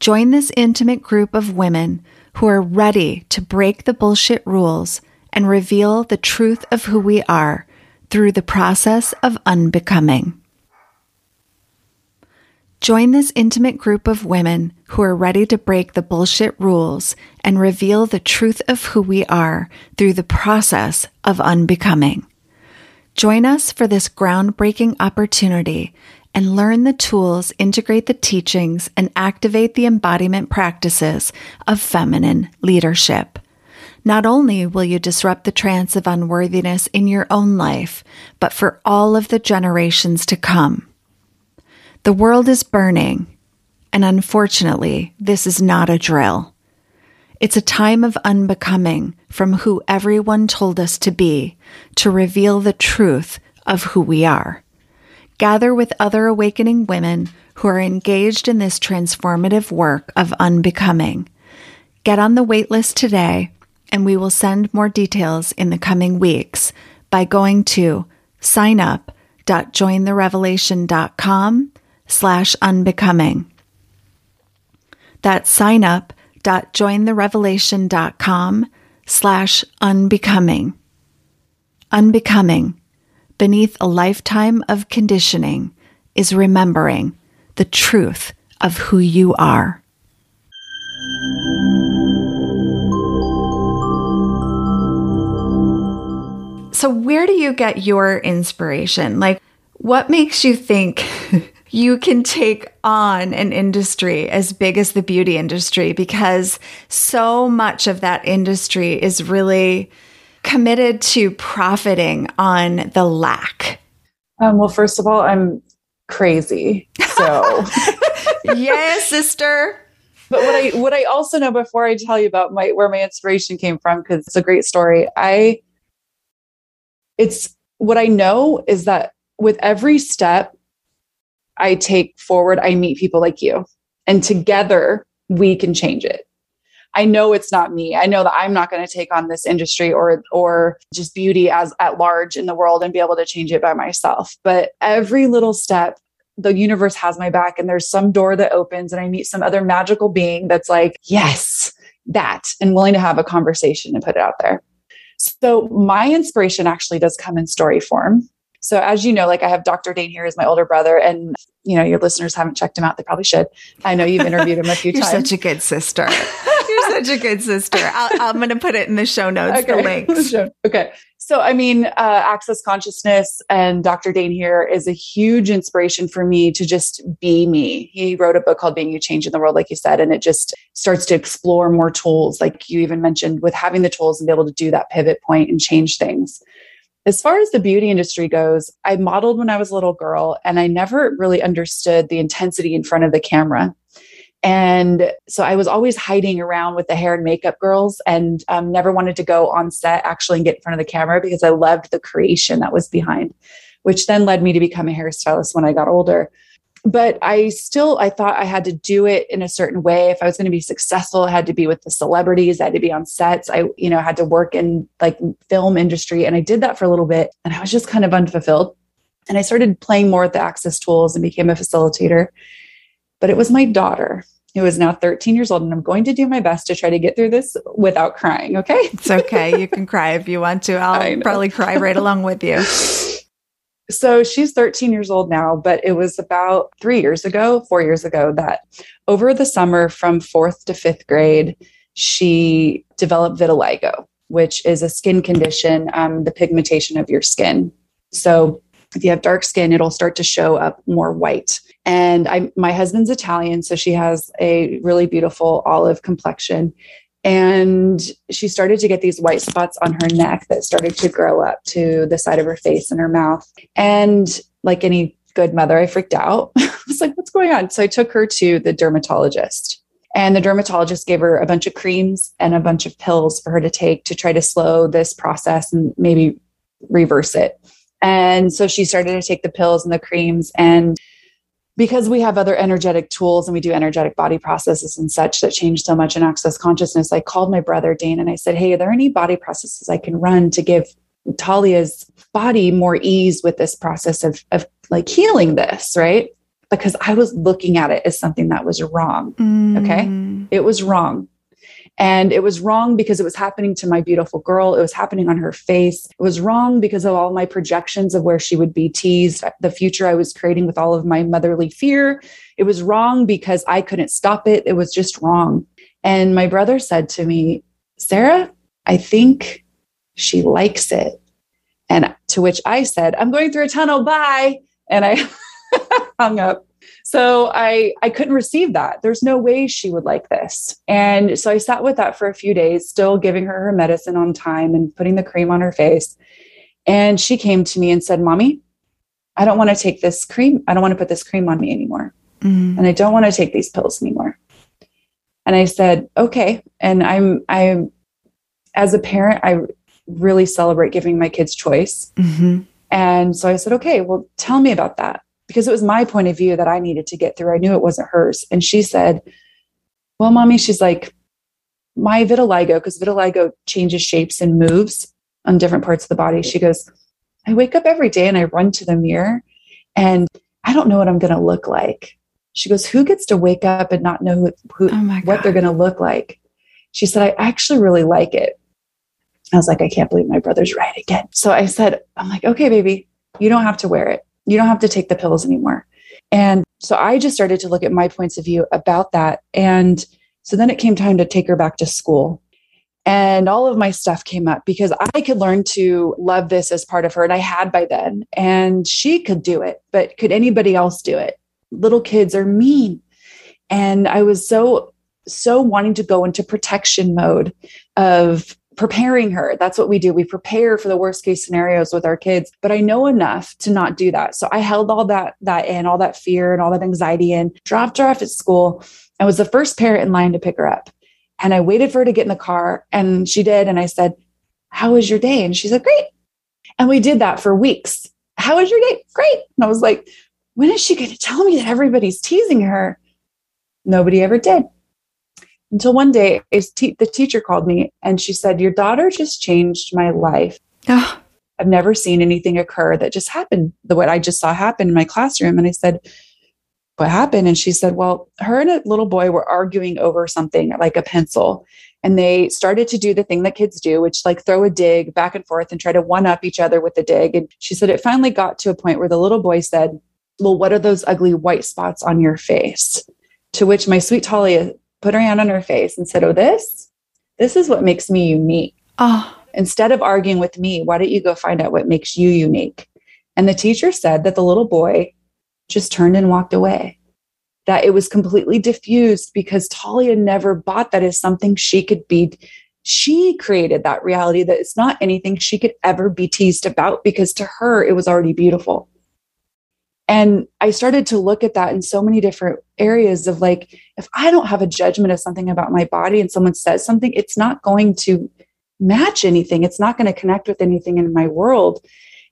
S1: Join this intimate group of women who are ready to break the bullshit rules and reveal the truth of who we are through the process of unbecoming. Join this intimate group of women who are ready to break the bullshit rules and reveal the truth of who we are through the process of unbecoming. Join us for this groundbreaking opportunity and learn the tools, integrate the teachings, and activate the embodiment practices of feminine leadership. Not only will you disrupt the trance of unworthiness in your own life, but for all of the generations to come. The world is burning, and unfortunately, this is not a drill. It's a time of unbecoming from who everyone told us to be to reveal the truth of who we are. Gather with other awakening women who are engaged in this transformative work of unbecoming. Get on the waitlist today, and we will send more details in the coming weeks by going to signup.jointherevelation.com slash unbecoming. That's signup.jointherevelation.com slash unbecoming. Unbecoming, beneath a lifetime of conditioning, is remembering the truth of who you are. So, where do you get your inspiration? Like, what makes you think you can take on an industry as big as the beauty industry? Because so much of that industry is really committed to profiting on the lack.
S2: Um, well, first of all, I'm crazy. So,
S1: yes, sister.
S2: But what I what I also know before I tell you about my where my inspiration came from because it's a great story. I it's what I know is that with every step I take forward, I meet people like you. And together we can change it. I know it's not me. I know that I'm not going to take on this industry or or just beauty as at large in the world and be able to change it by myself. But every little step the universe has my back and there's some door that opens and I meet some other magical being that's like, "Yes, that," and willing to have a conversation and put it out there. So my inspiration actually does come in story form. So as you know, like I have Dr. Dain Heer as my older brother, and you know your listeners haven't checked him out. They probably should. I know you've interviewed him a few
S1: You're
S2: times.
S1: such a good sister. Such a good sister. i am going to put it in the show notes. Okay. The links.
S2: okay. So I mean, uh, Access Consciousness and Dr. Dain Heer is a huge inspiration for me to just be me. He wrote a book called Being You Changing the World, like you said, and it just starts to explore more tools, like you even mentioned, with having the tools and be able to do that pivot point and change things. As far as the beauty industry goes, I modeled when I was a little girl and I never really understood the intensity in front of the camera. And so I was always hiding around with the hair and makeup girls and um, never wanted to go on set actually and get in front of the camera because I loved the creation that was behind, which then led me to become a hairstylist when I got older but I still I thought I had to do it in a certain way. If I was going to be successful, I had to be with the celebrities, I had to be on sets. I, you know, had to work in like film industry. And I did that for a little bit and I was just kind of unfulfilled. And I started playing more with the access tools and became a facilitator. But it was my daughter who is now 13 years old, and I'm going to do my best to try to get through this without crying. Okay.
S1: It's okay. You can cry if you want to. I'll probably cry right along with you.
S2: So she's 13 years old now, but it was about three years ago, four years ago, that over the summer from fourth to fifth grade, she developed vitiligo, which is a skin condition, um, the pigmentation of your skin. So if you have dark skin, it'll start to show up more white. And I, my husband's Italian, so she has a really beautiful olive complexion and she started to get these white spots on her neck that started to grow up to the side of her face and her mouth. And like any good mother, I freaked out. I was like, what's going on? So I took her to the dermatologist. And the dermatologist gave her a bunch of creams and a bunch of pills for her to take to try to slow this process and maybe reverse it. And so she started to take the pills and the creams. And because we have other energetic tools and we do energetic body processes and such that change so much in access consciousness, I called my brother Dain and I said, Hey, are there any body processes I can run to give Talia's body more ease with this process of, of like healing this, right? Because I was looking at it as something that was wrong. Mm. Okay. It was wrong. And it was wrong because it was happening to my beautiful girl. It was happening on her face. It was wrong because of all my projections of where she would be teased, the future I was creating with all of my motherly fear. It was wrong because I couldn't stop it. It was just wrong. And my brother said to me, Sarah, I think she likes it. And to which I said, I'm going through a tunnel. Bye. And I hung up. So I I couldn't receive that. There's no way she would like this. And so I sat with that for a few days, still giving her her medicine on time and putting the cream on her face. And she came to me and said, "Mommy, I don't want to take this cream. I don't want to put this cream on me anymore. Mm. And I don't want to take these pills anymore." And I said, "Okay." And I'm I'm as a parent, I really celebrate giving my kids choice. Mm-hmm. And so I said, okay, well, tell me about that. Because it was my point of view that I needed to get through. I knew it wasn't hers. And she said, well, mommy, she's like, my vitiligo, because vitiligo changes shapes and moves on different parts of the body. She goes, I wake up every day and I run to the mirror and I don't know what I'm going to look like. She goes, Who gets to wake up and not know who, who oh what they're going to look like? She said, I actually really like it. I was like, I can't believe my brother's right again. So I said, I'm like, okay, baby, you don't have to wear it. You don't have to take the pills anymore. And so I just started to look at my points of view about that. And so then it came time to take her back to school. And all of my stuff came up because I could learn to love this as part of her. And I had by then. And she could do it, but could anybody else do it? Little kids are mean. And I was so, so wanting to go into protection mode of preparing her. That's what we do. We prepare for the worst case scenarios with our kids. But I know enough to not do that. So I held all that that in, all that fear and all that anxiety in, dropped her off at school. I was the first parent in line to pick her up. And I waited for her to get in the car and she did. And I said, How was your day? And she said, Great. And we did that for weeks. How was your day? Great. And I was like, When is she going to tell me that everybody's teasing her? Nobody ever did until one day te- the teacher called me and she said your daughter just changed my life. Oh. i've never seen anything occur that just happened the what i just saw happen in my classroom. And i said what happened? And she said well her and a little boy were arguing over something like a pencil. And they started to do the thing that kids do which like throw a dig back and forth and try to one up each other with the dig. And she said it finally got to a point where the little boy said well what are those ugly white spots on your face to which my sweet talia put her hand on her face and said, Oh, this, this is what makes me unique. Oh. Instead of arguing with me, why don't you go find out what makes you unique? And the teacher said that the little boy just turned and walked away. That it was completely diffused because Talia never bought that as something she could be. She created that reality that it's not anything she could ever be teased about because to her it was already beautiful. And I started to look at that in so many different areas of like, if I don't have a judgment of something about my body and someone says something, it's not going to match anything. It's not going to connect with anything in my world.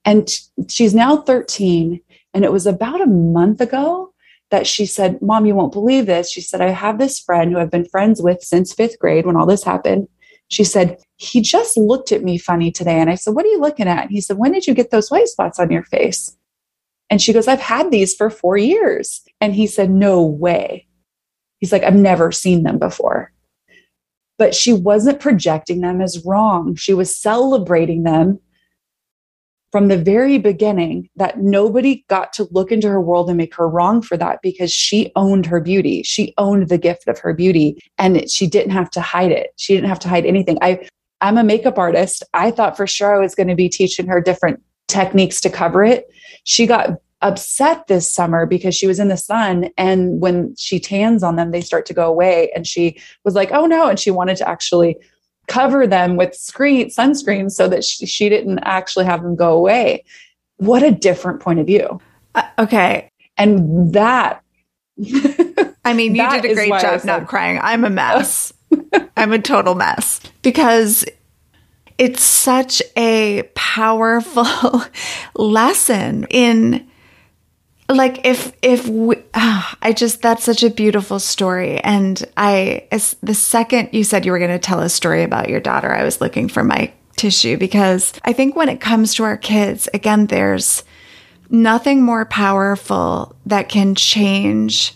S2: And she's now 13. And it was about a month ago that she said, Mom, you won't believe this. She said, I have this friend who I've been friends with since fifth grade when all this happened. She said, He just looked at me funny today. And I said, What are you looking at? And he said, When did you get those white spots on your face? And she goes, I've had these for four years. And he said, No way. He's like, I've never seen them before. But she wasn't projecting them as wrong. She was celebrating them from the very beginning that nobody got to look into her world and make her wrong for that because she owned her beauty. She owned the gift of her beauty and she didn't have to hide it. She didn't have to hide anything. I I'm a makeup artist. I thought for sure I was going to be teaching her different techniques to cover it. She got upset this summer because she was in the sun and when she tans on them they start to go away. And she was like oh no and she wanted to actually cover them with screen sunscreen so that she, she didn't actually have them go away. What a different point of view.
S1: Uh, okay.
S2: And that
S1: i mean you did a great job not crying. I'm a mess. I'm a total mess. Because it's such a powerful lesson in like if if we, oh, I just that's such a beautiful story. And I as the second you said you were going to tell a story about your daughter I was looking for my tissue because I think when it comes to our kids again there's nothing more powerful that can change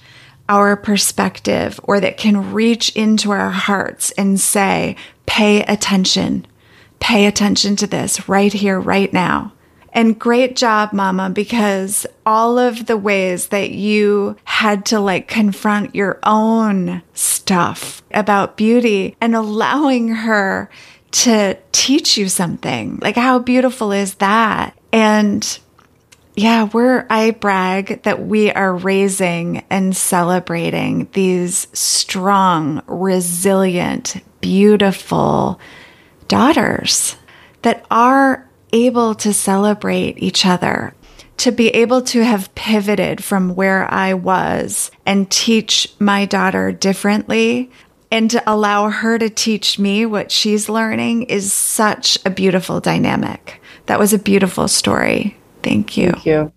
S1: our perspective or that can reach into our hearts and say pay attention pay attention to this right here right now and great job, mama, because all of the ways that you had to like confront your own stuff about beauty and allowing her to teach you something. Like, how beautiful is that? And yeah, we're, I brag that we are raising and celebrating these strong, resilient, beautiful daughters that are able to celebrate each other, to be able to have pivoted from where I was and teach my daughter differently and to allow her to teach me what she's learning is such a beautiful dynamic. That was a beautiful story. Thank you.
S2: Thank you.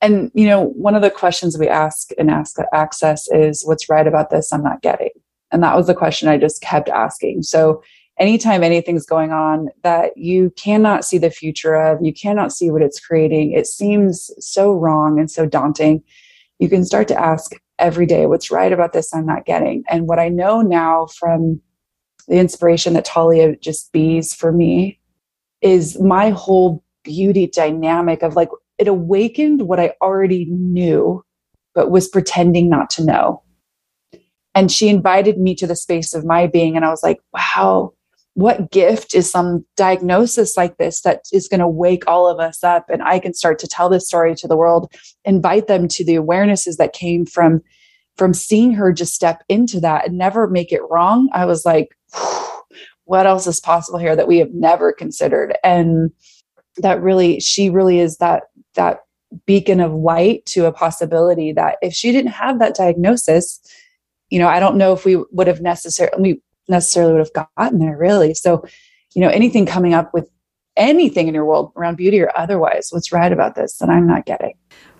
S2: And you know, one of the questions we ask in Ask Access is, "What's right about this? I'm not getting." And that was the question I just kept asking. So anytime anything's going on that you cannot see the future of, you cannot see what it's creating, it seems so wrong and so daunting. You can start to ask every day, what's right about this I'm not getting? And what I know now from the inspiration that Talia just bees for me is my whole beauty dynamic of like, it awakened what I already knew, but was pretending not to know. And she invited me to the space of my being. And I was like, wow, what gift is some diagnosis like this that is going to wake all of us up? And i can start to tell this story to the world invite them to the awarenesses that came from from seeing her just step into that and never make it wrong. I was like what else is possible here that we have never considered? And that really she really is that that beacon of light to a possibility that if she didn't have that diagnosis you know i don't know if we would have necessarily necessarily would have gotten there really. So you know anything coming up with anything in your world around beauty or otherwise what's right about this that i'm not getting.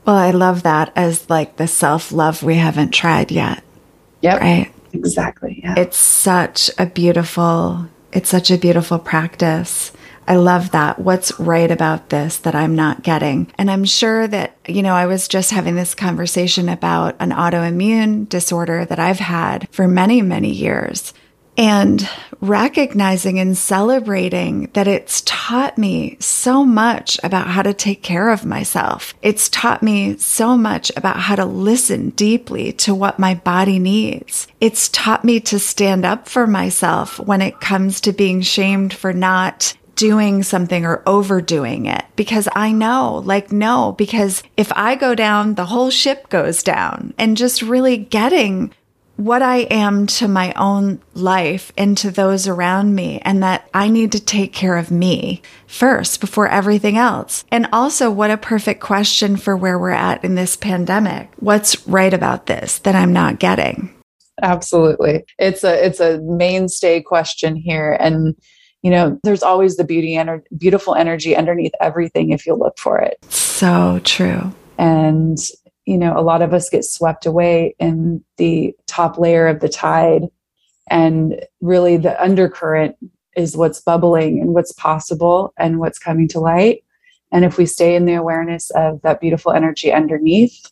S1: Well i love that as like the self-love we haven't tried yet
S2: yep.
S1: right?
S2: Exactly yeah.
S1: It's such a beautiful it's such a beautiful practice. I love that. What's right about this that I'm not getting? And I'm sure that, you know, I was just having this conversation about an autoimmune disorder that I've had for many, many years and recognizing and celebrating that it's taught me so much about how to take care of myself. It's taught me so much about how to listen deeply to what my body needs. It's taught me to stand up for myself when it comes to being shamed for not doing something or overdoing it because I know, like, no, because if I go down, the whole ship goes down and just really getting what I am to my own life and to those around me, and that I need to take care of me first before everything else. And also, what a perfect question for where we're at in this pandemic. What's right about this that I'm not getting?
S2: Absolutely. It's a it's a mainstay question here and you know there's always the beauty and beautiful energy underneath everything if you look for it.
S1: So true.
S2: And you know, a lot of us get swept away in the top layer of the tide. And really, the undercurrent is what's bubbling and what's possible and what's coming to light. And if we stay in the awareness of that beautiful energy underneath,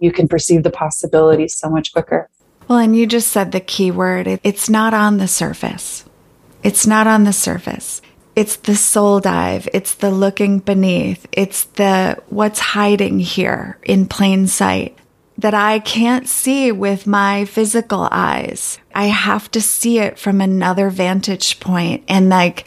S2: you can perceive the possibilities so much quicker.
S1: Well, and you just said the key word it's not on the surface. It's not on the surface. It's the soul dive. It's the looking beneath. It's the what's hiding here in plain sight that I can't see with my physical eyes. I have to see it from another vantage point and like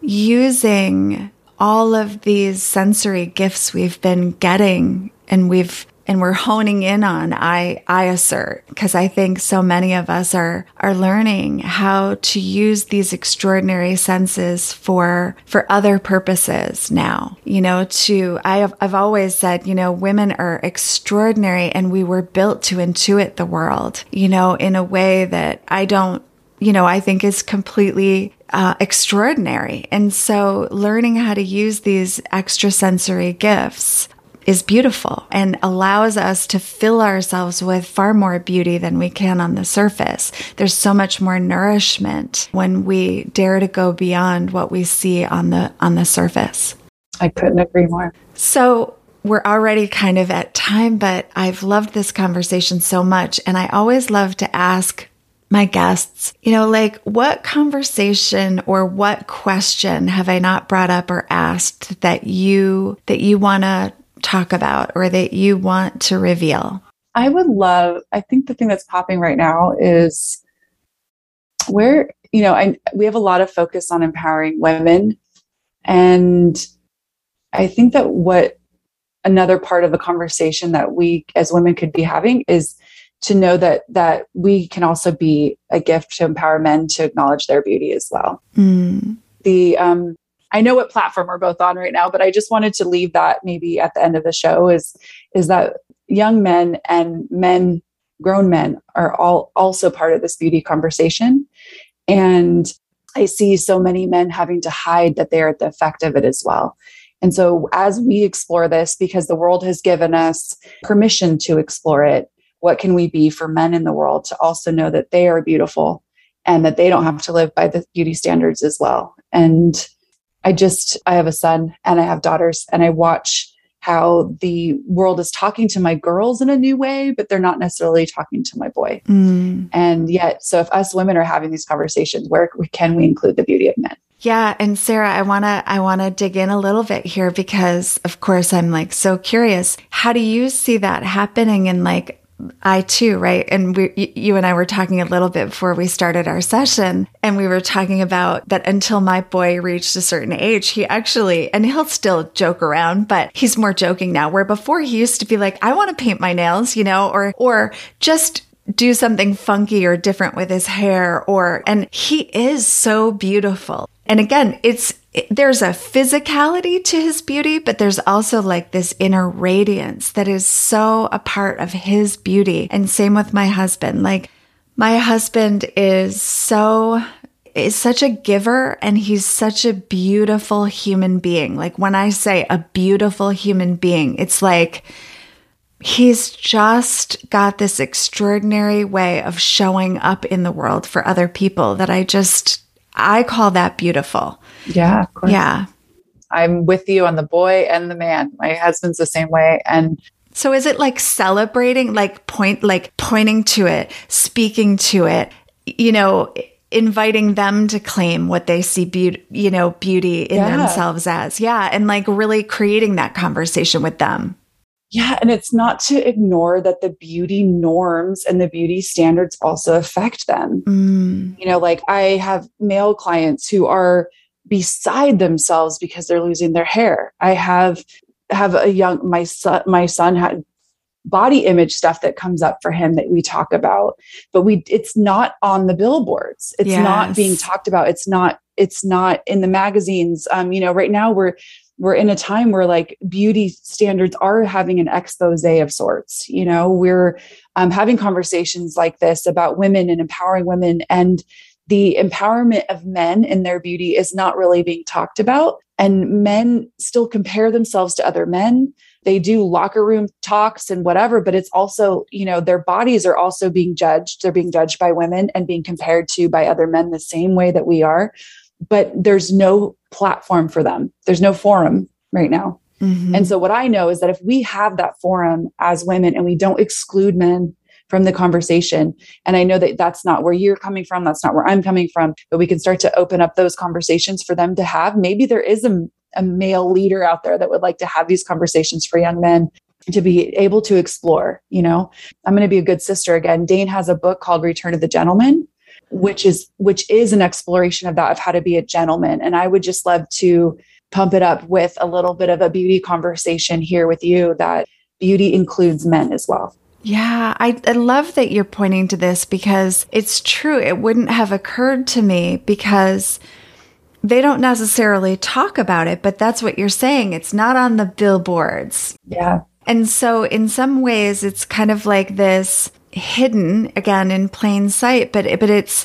S1: using all of these sensory gifts we've been getting and we've and we're honing in on I I assert because I think so many of us are are learning how to use these extraordinary senses for for other purposes now. You know, to I have I've always said, you know, women are extraordinary and we were built to intuit the world, you know, in a way that I don't you know, I think is completely uh, extraordinary. And so learning how to use these extrasensory gifts is beautiful and allows us to fill ourselves with far more beauty than we can on the surface. There's so much more nourishment when we dare to go beyond what we see on the on the surface.
S2: I couldn't agree more.
S1: So we're already kind of at time, but I've loved this conversation so much. And I always love to ask my guests, you know, like what conversation or what question have I not brought up or asked that you, that you want to talk about or that you want to reveal?
S2: I would love, I think the thing that's popping right now is where, you know, I, we have a lot of focus on empowering women. And I think that what another part of the conversation that we as women could be having is to know that that we can also be a gift to empower men to acknowledge their beauty as well. Mm. The um, I know what platform we're both on right now, but I just wanted to leave that maybe at the end of the show is is that young men and men, grown men are all also part of this beauty conversation. And I see so many men having to hide that they are at the effect of it as well. And so, as we explore this, because the world has given us permission to explore it, what can we be for men in the world to also know that they are beautiful and that they don't have to live by the beauty standards as well? And I just, I have a son and I have daughters, and I watch how the world is talking to my girls in a new way, but they're not necessarily talking to my boy. Mm. And yet, so if us women are having these conversations, where can we include the beauty of men?
S1: Yeah, and Sarah, I want to I want to dig in a little bit here because of course I'm like so curious. How do you see that happening in like I too, right? And we, you and I were talking a little bit before we started our session, and we were talking about that until my boy reached a certain age, he actually, and he'll still joke around, but he's more joking now. Where before he used to be like, I want to paint my nails, you know, or, or just do something funky or different with his hair or, and he is so beautiful. And again, it's, there's a physicality to his beauty, but there's also like this inner radiance that is so a part of his beauty. And same with my husband. Like my husband is so is such a giver and he's such a beautiful human being. Like when I say a beautiful human being, it's like he's just got this extraordinary way of showing up in the world for other people that I just I call that beautiful.
S2: Yeah.
S1: Yeah.
S2: I'm with you on the boy and the man. My husband's the same way. And
S1: so is it like celebrating, like point, like pointing to it, speaking to it, you know, inviting them to claim what they see beauty, you know, beauty in yeah. themselves as. Yeah. And like really creating that conversation with them.
S2: Yeah. And it's not to ignore that the beauty norms and the beauty standards also affect them. Mm. You know, like I have male clients who are beside themselves because they're losing their hair. I have have a young my son my son had body image stuff that comes up for him that we talk about but we it's not on the billboards it's yes. not being talked about it's not it's not in the magazines um you know right now we're we're in a time where like beauty standards are having an expose of sorts you know? We're um, having conversations like this about women and empowering women and the empowerment of men in their beauty is not really being talked about and men still compare themselves to other men. They do locker room talks and whatever but it's also you know their bodies are also being judged. They're being judged by women and being compared to by other men the same way that we are but there's no platform for them. There's no forum right now. Mm-hmm. And so, what I know is that if we have that forum as women and we don't exclude men from the conversation, and I know that that's not where you're coming from, that's not where I'm coming from, but we can start to open up those conversations for them to have. Maybe there is a, a male leader out there that would like to have these conversations for young men to be able to explore you know i'm going to be a good sister again Dain has a book called return of the gentleman which is which is an exploration of that of how to be a gentleman and i would just love to pump it up with a little bit of a beauty conversation here with you that beauty includes men as well
S1: yeah, I, I love that you're pointing to this because it's true. It wouldn't have occurred to me because they don't necessarily talk about it, but that's what you're saying. It's not on the billboards.
S2: Yeah.
S1: And so, in some ways, it's kind of like this hidden again in plain sight but but it's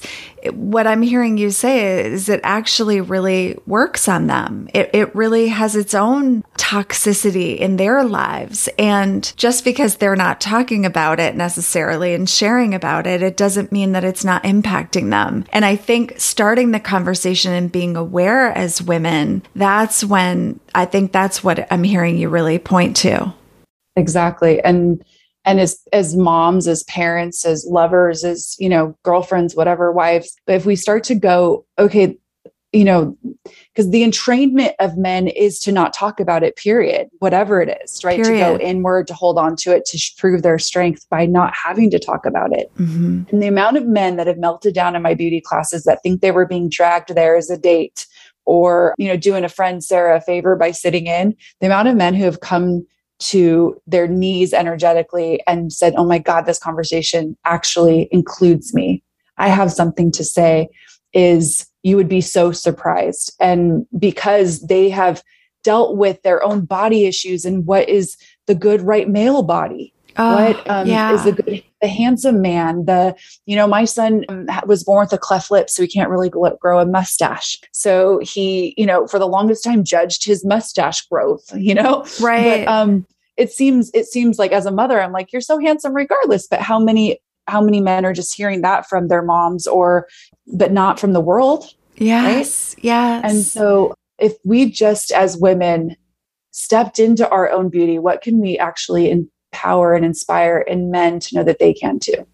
S1: what i'm hearing you say is it actually really works on them. It, it really has its own toxicity in their lives. And just because they're not talking about it necessarily and sharing about it it doesn't mean that it's not impacting them. And i think starting the conversation and being aware as women that's when i think that's what i'm hearing you really point to.
S2: Exactly. And and as as moms as parents as lovers as you know girlfriends whatever wives but if we start to go okay you know because the entrainment of men is to not talk about it period whatever it is right period. to go inward to hold on to it to prove their strength by not having to talk about it mm-hmm. and the amount of men that have melted down in my beauty classes that think they were being dragged there as a date or you know doing a friend sarah a favor by sitting in the amount of men who have come to their knees energetically and said, Oh my God, this conversation actually includes me. I have something to say, is you would be so surprised. And because they have dealt with their own body issues and what is the good right male body, oh, what um, yeah. is the good the handsome man, the, you know, my son um, was born with a cleft lip, so he can't really grow a mustache. So he, you know, for the longest time judged his mustache growth, you know?
S1: Right.
S2: But, um, it seems it seems like as a mother i'm like you're so handsome regardless but how many how many men are just hearing that from their moms or but not from the world
S1: yes right? yes
S2: and so if we just as women stepped into our own beauty what can we actually empower and inspire in men to know that they can too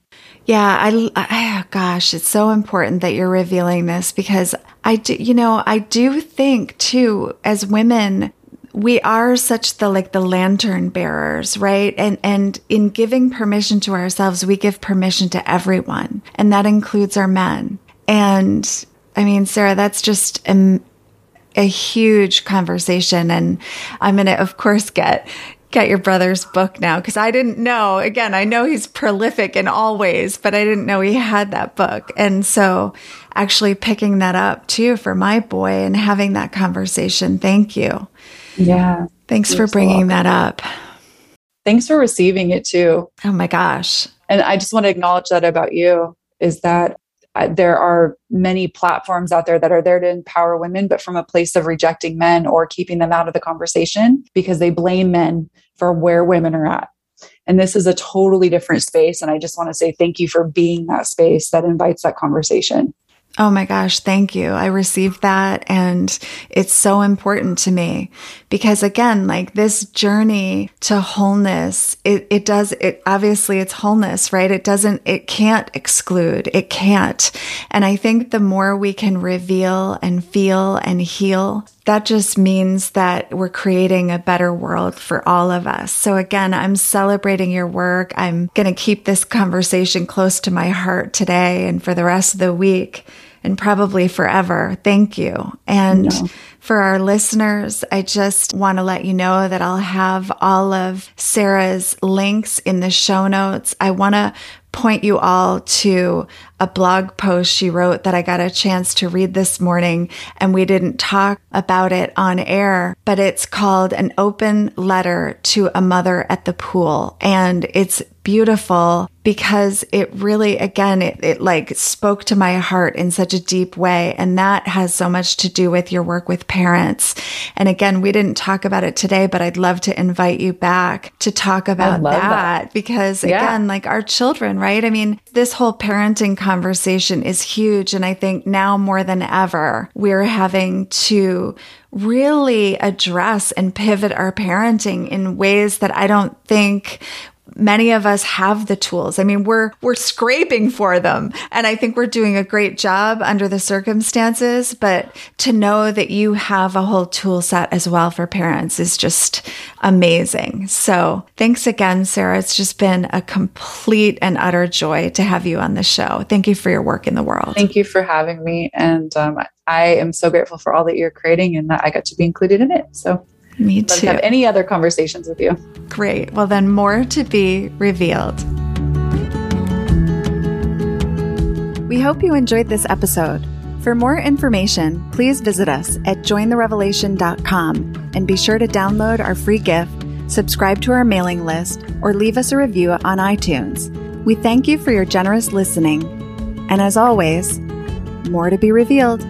S1: yeah, I, I, oh gosh, it's so important that you're revealing this because I do, you know, I do think too, as women, we are such the like the lantern bearers, right? And and in giving permission to ourselves, we give permission to everyone, and that includes our men. And I mean, Sarah, that's just a, a huge conversation, and I'm going to, of course, get get your brother's book now because I didn't know. Again, I know he's prolific in all ways, but I didn't know he had that book. And so actually picking that up too for my boy and having that conversation. Thank you.
S2: Yeah.
S1: Thanks for bringing so that up.
S2: Thanks for receiving it too.
S1: Oh my gosh.
S2: And I just want to acknowledge that about you is that there are many platforms out there that are there to empower women, but from a place of rejecting men or keeping them out of the conversation because they blame men for where women are at. And this is a totally different space. And I just want to say thank you for being that space that invites that conversation.
S1: Oh my gosh, thank you. I received that and it's so important to me because again, like this journey to wholeness, it, it does, it obviously it's wholeness, right? It doesn't, it can't exclude, it can't. And I think the more we can reveal and feel and heal, that just means that we're creating a better world for all of us. So again, I'm celebrating your work. I'm going to keep this conversation close to my heart today and for the rest of the week and probably forever. Thank you. And. For our listeners, I just want to let you know that I'll have all of Sarah's links in the show notes. I want to point you all to a blog post she wrote that I got a chance to read this morning and we didn't talk about it on air, but it's called an open letter to a mother at the pool. And it's beautiful because it really, again, it, it like spoke to my heart in such a deep way. And that has so much to do with your work with parents. And again, we didn't talk about it today, but I'd love to invite you back to talk about that, that, because yeah. again, like our children, right? I mean, this whole parenting conversation is huge. And I think now more than ever, we're having to really address and pivot our parenting in ways that I don't think many of us have the tools. I mean, we're, we're scraping for them. And I think we're doing a great job under the circumstances, but to know that you have a whole tool set as well for parents is just amazing. So thanks again, Sarah. It's just been a complete and utter joy to have you on the show. Thank you for your work in the world.
S2: Thank you for having me. And um, I am so grateful for all that you're creating and that I got to be included in it. So
S1: me too.
S2: Have any other conversations with you.
S1: Great. Well, then more to be revealed. We hope you enjoyed this episode. For more information, please visit us at jointherevelation.com and be sure to download our free gift, subscribe to our mailing list, or leave us a review on iTunes. We thank you for your generous listening. And as always, more to be revealed.